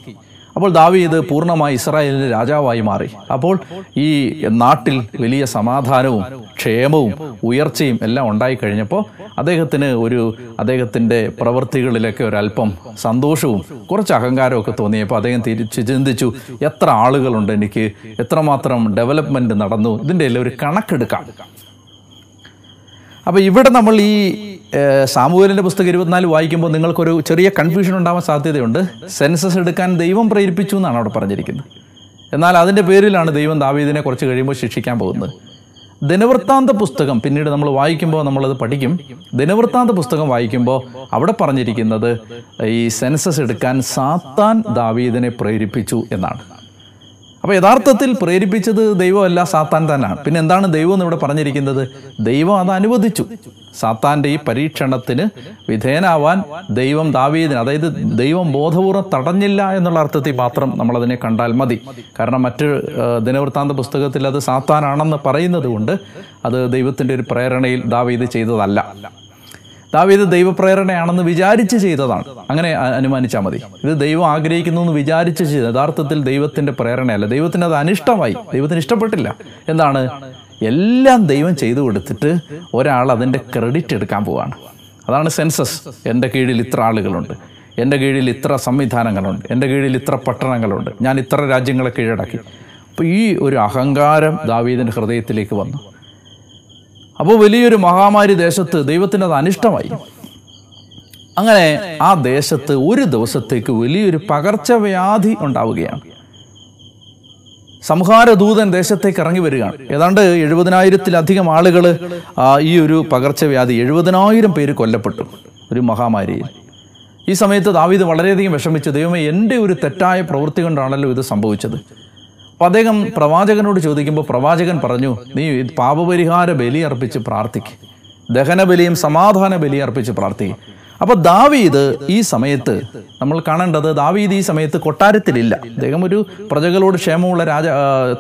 അപ്പോൾ ദാവീദ് പൂർണമായി ഇസ്രായേലിന്റെ രാജാവായി മാറി. അപ്പോൾ ഈ നാട്ടിൽ വലിയ സമാധാനവും ക്ഷേമവും ഉയർച്ചയും എല്ലാം ഉണ്ടായി കഴിഞ്ഞപ്പോൾ അദ്ദേഹത്തിന് ഒരു അദ്ദേഹത്തിന്റെ പ്രവൃത്തികളിലൊക്കെ ഒരല്പം സന്തോഷവും കുറച്ച് അഹങ്കാരമൊക്കെ തോന്നിയപ്പോൾ അദ്ദേഹം തിരിച്ച് ചിന്തിച്ചു എത്ര ആളുകളുണ്ട് എനിക്ക്? എത്രമാത്രം ഡെവലപ്മെന്റ് നടന്നു? ഇതിന്റെ എല്ലാം ഒരു കണക്കെടുക്കാം. അപ്പോൾ ഇവിടെ നമ്മൾ ഈ സാമൂഹലിന്റെ പുസ്തകം ഇരുപത്തിനാല് വായിക്കുമ്പോൾ നിങ്ങൾക്കൊരു ചെറിയ കൺഫ്യൂഷൻ ഉണ്ടാവാൻ സാധ്യതയുണ്ട്. സെൻസസ് എടുക്കാൻ ദൈവം പ്രേരിപ്പിച്ചു എന്നാണ് അവിടെ പറഞ്ഞിരിക്കുന്നത്. എന്നാൽ അതിന്റെ പേരിലാണ് ദൈവം ദാവീദിനെ കുറച്ച് കഴിയുമ്പോൾ ശിക്ഷിക്കാൻ പോകുന്നത്. ദിനവൃത്താന്ത പുസ്തകം പിന്നീട് നമ്മൾ വായിക്കുമ്പോൾ നമ്മളത് പഠിക്കും. ദിനവൃത്താന്ത പുസ്തകം വായിക്കുമ്പോൾ അവിടെ പറഞ്ഞിരിക്കുന്നത് ഈ സെൻസസ് എടുക്കാൻ സാത്താൻ ദാവീദിനെ പ്രേരിപ്പിച്ചു എന്നാണ്. അപ്പോൾ യഥാർത്ഥത്തിൽ പ്രേരിപ്പിച്ചത് ദൈവമല്ല സാത്താൻ തന്നെയാണ് പിന്നെ എന്താണ് ദൈവം എന്ന് ഇവിടെ പറഞ്ഞിരിക്കുന്നത്? ദൈവം അത് അനുവദിച്ചു. സാത്താന്റെ ഈ പരീക്ഷണത്തിന് വിധേയനാവാൻ ദൈവം ദാവീദിന് അതായത് ദൈവം ബോധപൂർവം തടഞ്ഞില്ല എന്നുള്ള അർത്ഥത്തിൽ മാത്രം നമ്മളതിനെ കണ്ടാൽ മതി. കാരണം മറ്റ് ദിനവൃത്താന്ത പുസ്തകത്തിൽ അത് സാത്താനാണെന്ന് പറയുന്നത് കൊണ്ട് അത് ദൈവത്തിന്റെ ഒരു പ്രേരണയിൽ ദാവീദ് ചെയ്തതല്ല. ദാവീദ് ദൈവപ്രേരണയാണെന്ന് വിചാരിച്ച് ചെയ്തതാണ്. അങ്ങനെ അനുമാനിച്ചാൽ മതി. ഇത് ദൈവം ആഗ്രഹിക്കുന്നു എന്ന് വിചാരിച്ച് ചെയ്ത യഥാർത്ഥത്തിൽ ദൈവത്തിന്റെ പ്രേരണയല്ല. ദൈവത്തിന് അത് അനിഷ്ടമായി. ദൈവത്തിന് ഇഷ്ടപ്പെട്ടില്ല. എന്താണ്? എല്ലാം ദൈവം ചെയ്തു കൊടുത്തിട്ട് ഒരാൾ അതിന്റെ ക്രെഡിറ്റ് എടുക്കാൻ പോവാണ്. അതാണ് സെൻസസ് എന്റെ കീഴിൽ ഇത്ര ആളുകളുണ്ട്. എന്റെ കീഴിൽ ഇത്ര സംവിധാനങ്ങളുണ്ട്. എന്റെ കീഴിൽ ഇത്ര പട്ടണങ്ങളുണ്ട്. ഞാൻ ഇത്ര രാജ്യങ്ങളെ കീഴടക്കി. അപ്പോൾ ഈ ഒരു അഹങ്കാരം ദാവീദിന്റെ ഹൃദയത്തിലേക്ക് വന്നു. അപ്പോൾ വലിയൊരു മഹാമാരി ദേശത്ത് ദൈവത്തിന് അത് അനിഷ്ടമായി. അങ്ങനെ ആ ദേശത്ത് ഒരു ദിവസത്തേക്ക് വലിയൊരു പകർച്ചവ്യാധി ഉണ്ടാവുകയാണ്. സംഹാരദൂതൻ ദേശത്തേക്ക് ഇറങ്ങി വരികയാണ്. ഏതാണ്ട് എഴുപതിനായിരത്തിലധികം ആളുകൾ ഈ ഒരു പകർച്ചവ്യാധി എഴുപതിനായിരം പേര് കൊല്ലപ്പെട്ടു ഒരു മഹാമാരിയിൽ. ഈ സമയത്ത് ദാവീദ് വളരെയധികം വിഷമിച്ചു ദൈവമേ എന്റെ ഒരു തെറ്റായ പ്രവൃത്തി കൊണ്ടാണല്ലോ ഇത് സംഭവിച്ചത്. അപ്പോൾ അദ്ദേഹം പ്രവാചകനോട് ചോദിക്കുമ്പോൾ പ്രവാചകൻ പറഞ്ഞു നീ പാപപരിഹാര ബലി അർപ്പിച്ച് പ്രാർത്ഥിക്ക്. ദഹനബലിയും സമാധാന ബലി അർപ്പിച്ച് പ്രാർത്ഥിക്കും. അപ്പോൾ ദാവീദ് ഈ സമയത്ത് നമ്മൾ കാണേണ്ടത് ദാവീദ് ഈ സമയത്ത് കൊട്ടാരത്തിലില്ല. അദ്ദേഹം ഒരു പ്രജകളോട് ക്ഷേമമുള്ള രാജ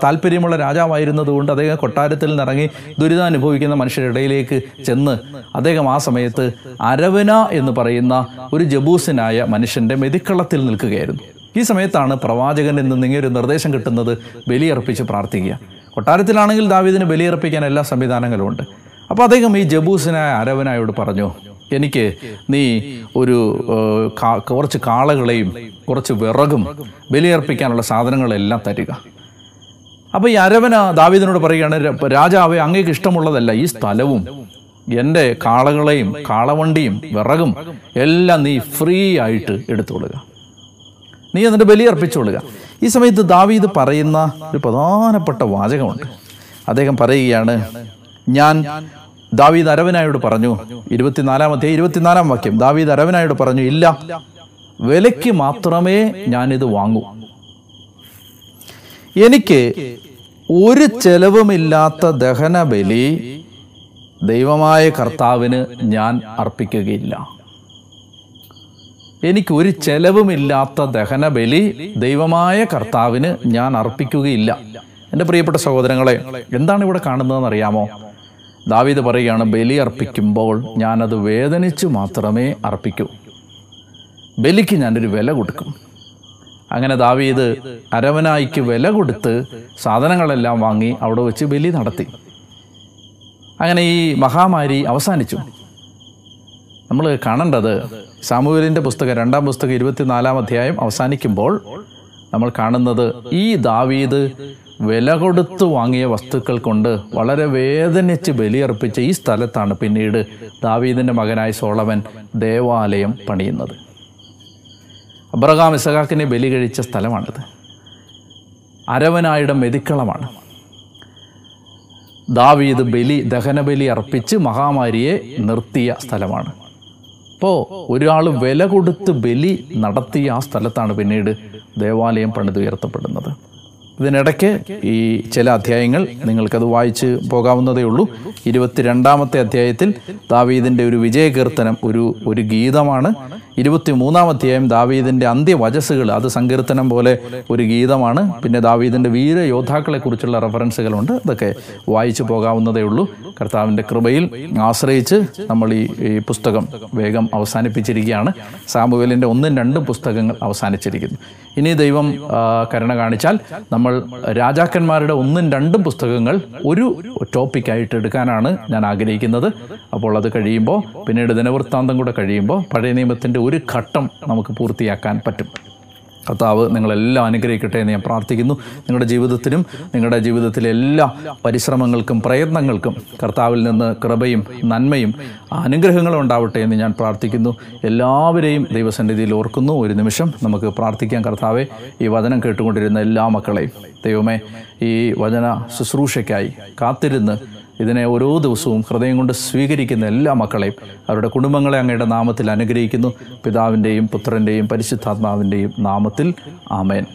താല്പര്യമുള്ള രാജാവായിരുന്നതുകൊണ്ട് അദ്ദേഹം കൊട്ടാരത്തിൽ നിന്നിറങ്ങി ദുരിതം അനുഭവിക്കുന്ന മനുഷ്യരുടെ ഇടയിലേക്ക് ചെന്ന് അദ്ദേഹം ആ സമയത്ത് അരവന എന്ന് പറയുന്ന ഒരു ജബൂസിനായ മനുഷ്യന്റെ മെതിക്കളത്തിൽ നിൽക്കുകയായിരുന്നു. ഈ സമയത്താണ് പ്രവാചകനിൽ നിന്ന് ഇങ്ങനെ ഒരു നിർദ്ദേശം കിട്ടുന്നത് ബലിയർപ്പിച്ച് പ്രാർത്ഥിക്കുക. കൊട്ടാരത്തിലാണെങ്കിൽ ദാവീദിന് ബലിയർപ്പിക്കാൻ എല്ലാ സംവിധാനങ്ങളും ഉണ്ട്. അപ്പോൾ അദ്ദേഹം ഈ ജബൂസിനായ അരവനായോട് പറഞ്ഞു എനിക്ക് നീ ഒരു കുറച്ച് കാളകളെയും കുറച്ച് വിറകും ബലിയർപ്പിക്കാനുള്ള സാധനങ്ങളെല്ലാം തരിക. അപ്പോൾ ഈ അരവന ദാവീദിനോട് പറയുകയാണ് രാജാവേ അങ്ങേക്ക് ഇഷ്ടമുള്ളതല്ല ഈ സ്ഥലവും എന്റെ കാളകളെയും കാളവണ്ടിയും വിറകും എല്ലാം നീ ഫ്രീ ആയിട്ട് എടുത്തുകൊള്ളുക. നീ എന്നിട്ട് ബലി അർപ്പിച്ചുകൊള്ളുക ഈ സമയത്ത് ദാവീദ് പറയുന്ന ഒരു പ്രധാനപ്പെട്ട വാചകമുണ്ട്. അദ്ദേഹം പറയുകയാണ് ഞാൻ ദാവീദ് അരവനായോട് പറഞ്ഞു ഇരുപത്തിനാലാം അധ്യായം ഇരുപത്തിനാലാം വാക്യം ദാവീദ് അരവനായോട് പറഞ്ഞു ഇല്ല വിലയ്ക്ക് മാത്രമേ ഞാനിത് വാങ്ങൂ. എനിക്ക് ഒരു ചെലവുമില്ലാത്ത ദഹനബലി ദൈവമായ കർത്താവിന് ഞാൻ അർപ്പിക്കുകയില്ല. എനിക്ക് ഒരു ചെലവുമില്ലാത്ത ദഹനബലി ദൈവമായ കർത്താവിന് ഞാൻ അർപ്പിക്കുകയില്ല. എന്റെ പ്രിയപ്പെട്ട സഹോദരങ്ങളെ എന്താണ് ഇവിടെ കാണുന്നതെന്ന് അറിയാമോ ദാവീദ് പറയുകയാണ് ബലി അർപ്പിക്കുമ്പോൾ ഞാനത് വേദനിച്ച് മാത്രമേ അർപ്പിക്കൂ. ബലിക്ക് ഞാനൊരു വില കൊടുക്കും. അങ്ങനെ ദാവീദ് അരവനായിക്ക് വില കൊടുത്ത് സാധനങ്ങളെല്ലാം വാങ്ങി അവിടെ വെച്ച് ബലി നടത്തി. അങ്ങനെ ഈ മഹാമാരി അവസാനിച്ചു. നമ്മൾ കാണേണ്ടത് സാമൂഹലിന്റെ പുസ്തകം രണ്ടാം പുസ്തകം ഇരുപത്തിനാലാം അധ്യായം അവസാനിക്കുമ്പോൾ നമ്മൾ കാണുന്നത് ഈ ദാവീദ് വില കൊടുത്തു വാങ്ങിയ വസ്തുക്കൾ കൊണ്ട് വളരെ വേദനിച്ച് ബലിയർപ്പിച്ച ഈ സ്ഥലത്താണ് പിന്നീട് ദാവീദിന്റെ മകനായ സോളവൻ ദേവാലയം പണിയുന്നത്. അബ്രഹാം ഇസഹാക്കിനെ ബലി കഴിച്ച സ്ഥലമാണിത്. അരവനായുടെ മെതിക്കളമാണ്. ദാവീദ് ബലി ദഹനബലി അർപ്പിച്ച് മഹാമാരിയെ നിർത്തിയ സ്ഥലമാണ്. അപ്പോൾ ഒരാൾ വില കൊടുത്ത് ബലി നടത്തിയ ആ സ്ഥലത്താണ് പിന്നീട് ദേവാലയം പണിതുയർത്തപ്പെടുന്നത് ഇതിനിടയ്ക്ക് ഈ ചില അധ്യായങ്ങൾ നിങ്ങൾക്കത് വായിച്ച് പോകാവുന്നതേ ഉള്ളൂ. ഇരുപത്തിരണ്ടാമത്തെ അധ്യായത്തിൽ ദാവീദിന്റെ ഒരു വിജയകീർത്തനം ഒരു ഒരു ഗീതമാണ്. ഇരുപത്തി മൂന്നാം അധ്യായം ദാവീദിന്റെ അന്ത്യവചസ്സുകൾ അത് സങ്കീർത്തനം പോലെ ഒരു ഗീതമാണ്. പിന്നെ ദാവീദിന്റെ വീരയോദ്ധാക്കളെക്കുറിച്ചുള്ള റെഫറൻസുകളുണ്ട്. അതൊക്കെ വായിച്ചു പോകാവുന്നതേ ഉള്ളൂ. കർത്താവിന്റെ കൃപയിൽ ആശ്രയിച്ച് നമ്മൾ ഈ ഈ പുസ്തകം വേഗം അവസാനിപ്പിച്ചിരിക്കുകയാണ്. സാമുവേലിന്റെ ഒന്നും രണ്ടും പുസ്തകങ്ങൾ അവസാനിച്ചിരിക്കുന്നു. ഇനി ദൈവം കരുണ കാണിച്ചാൽ നമ്മൾ രാജാക്കന്മാരുടെ ഒന്നും രണ്ടും പുസ്തകങ്ങൾ ഒരു ടോപ്പിക്കായിട്ട് എടുക്കാനാണ് ഞാൻ ആഗ്രഹിക്കുന്നത്. അപ്പോൾ അത് കഴിയുമ്പോൾ പിന്നീട് ദിനവൃത്താന്തം കൂടെ കഴിയുമ്പോൾ പഴയ നിയമത്തിന്റെ ഒരു ഘട്ടം നമുക്ക് പൂർത്തിയാക്കാൻ പറ്റും. കർത്താവ് നിങ്ങളെല്ലാം അനുഗ്രഹിക്കട്ടെ എന്ന് ഞാൻ പ്രാർത്ഥിക്കുന്നു. നിങ്ങളുടെ ജീവിതത്തിനും നിങ്ങളുടെ ജീവിതത്തിലെ എല്ലാ പരിശ്രമങ്ങൾക്കും പ്രയത്നങ്ങൾക്കും കർത്താവിൽ നിന്ന് കൃപയും നന്മയും അനുഗ്രഹങ്ങളും ഉണ്ടാവട്ടെ എന്ന് ഞാൻ പ്രാർത്ഥിക്കുന്നു. എല്ലാവരെയും ദൈവസന്നിധിയിൽ ഓർക്കുന്നു. ഒരു നിമിഷം നമുക്ക് പ്രാർത്ഥിക്കാം കർത്താവെ. ഈ വചനം കേട്ടുകൊണ്ടിരുന്ന എല്ലാ മക്കളെയും. ദൈവമേ ഈ വചന ശുശ്രൂഷയ്ക്കായി കാത്തിരുന്ന് ഇതിനെ ഓരോ ദിവസവും ഹൃദയം കൊണ്ട് സ്വീകരിക്കുന്ന എല്ലാ മക്കളെയും അവരുടെ കുടുംബങ്ങളെ അങ്ങയുടെ നാമത്തിൽ അനുഗ്രഹിക്കുന്നു. പിതാവിന്റെയും പുത്രന്റെയും പരിശുദ്ധാത്മാവിന്റെയും നാമത്തിൽ ആമേൻ.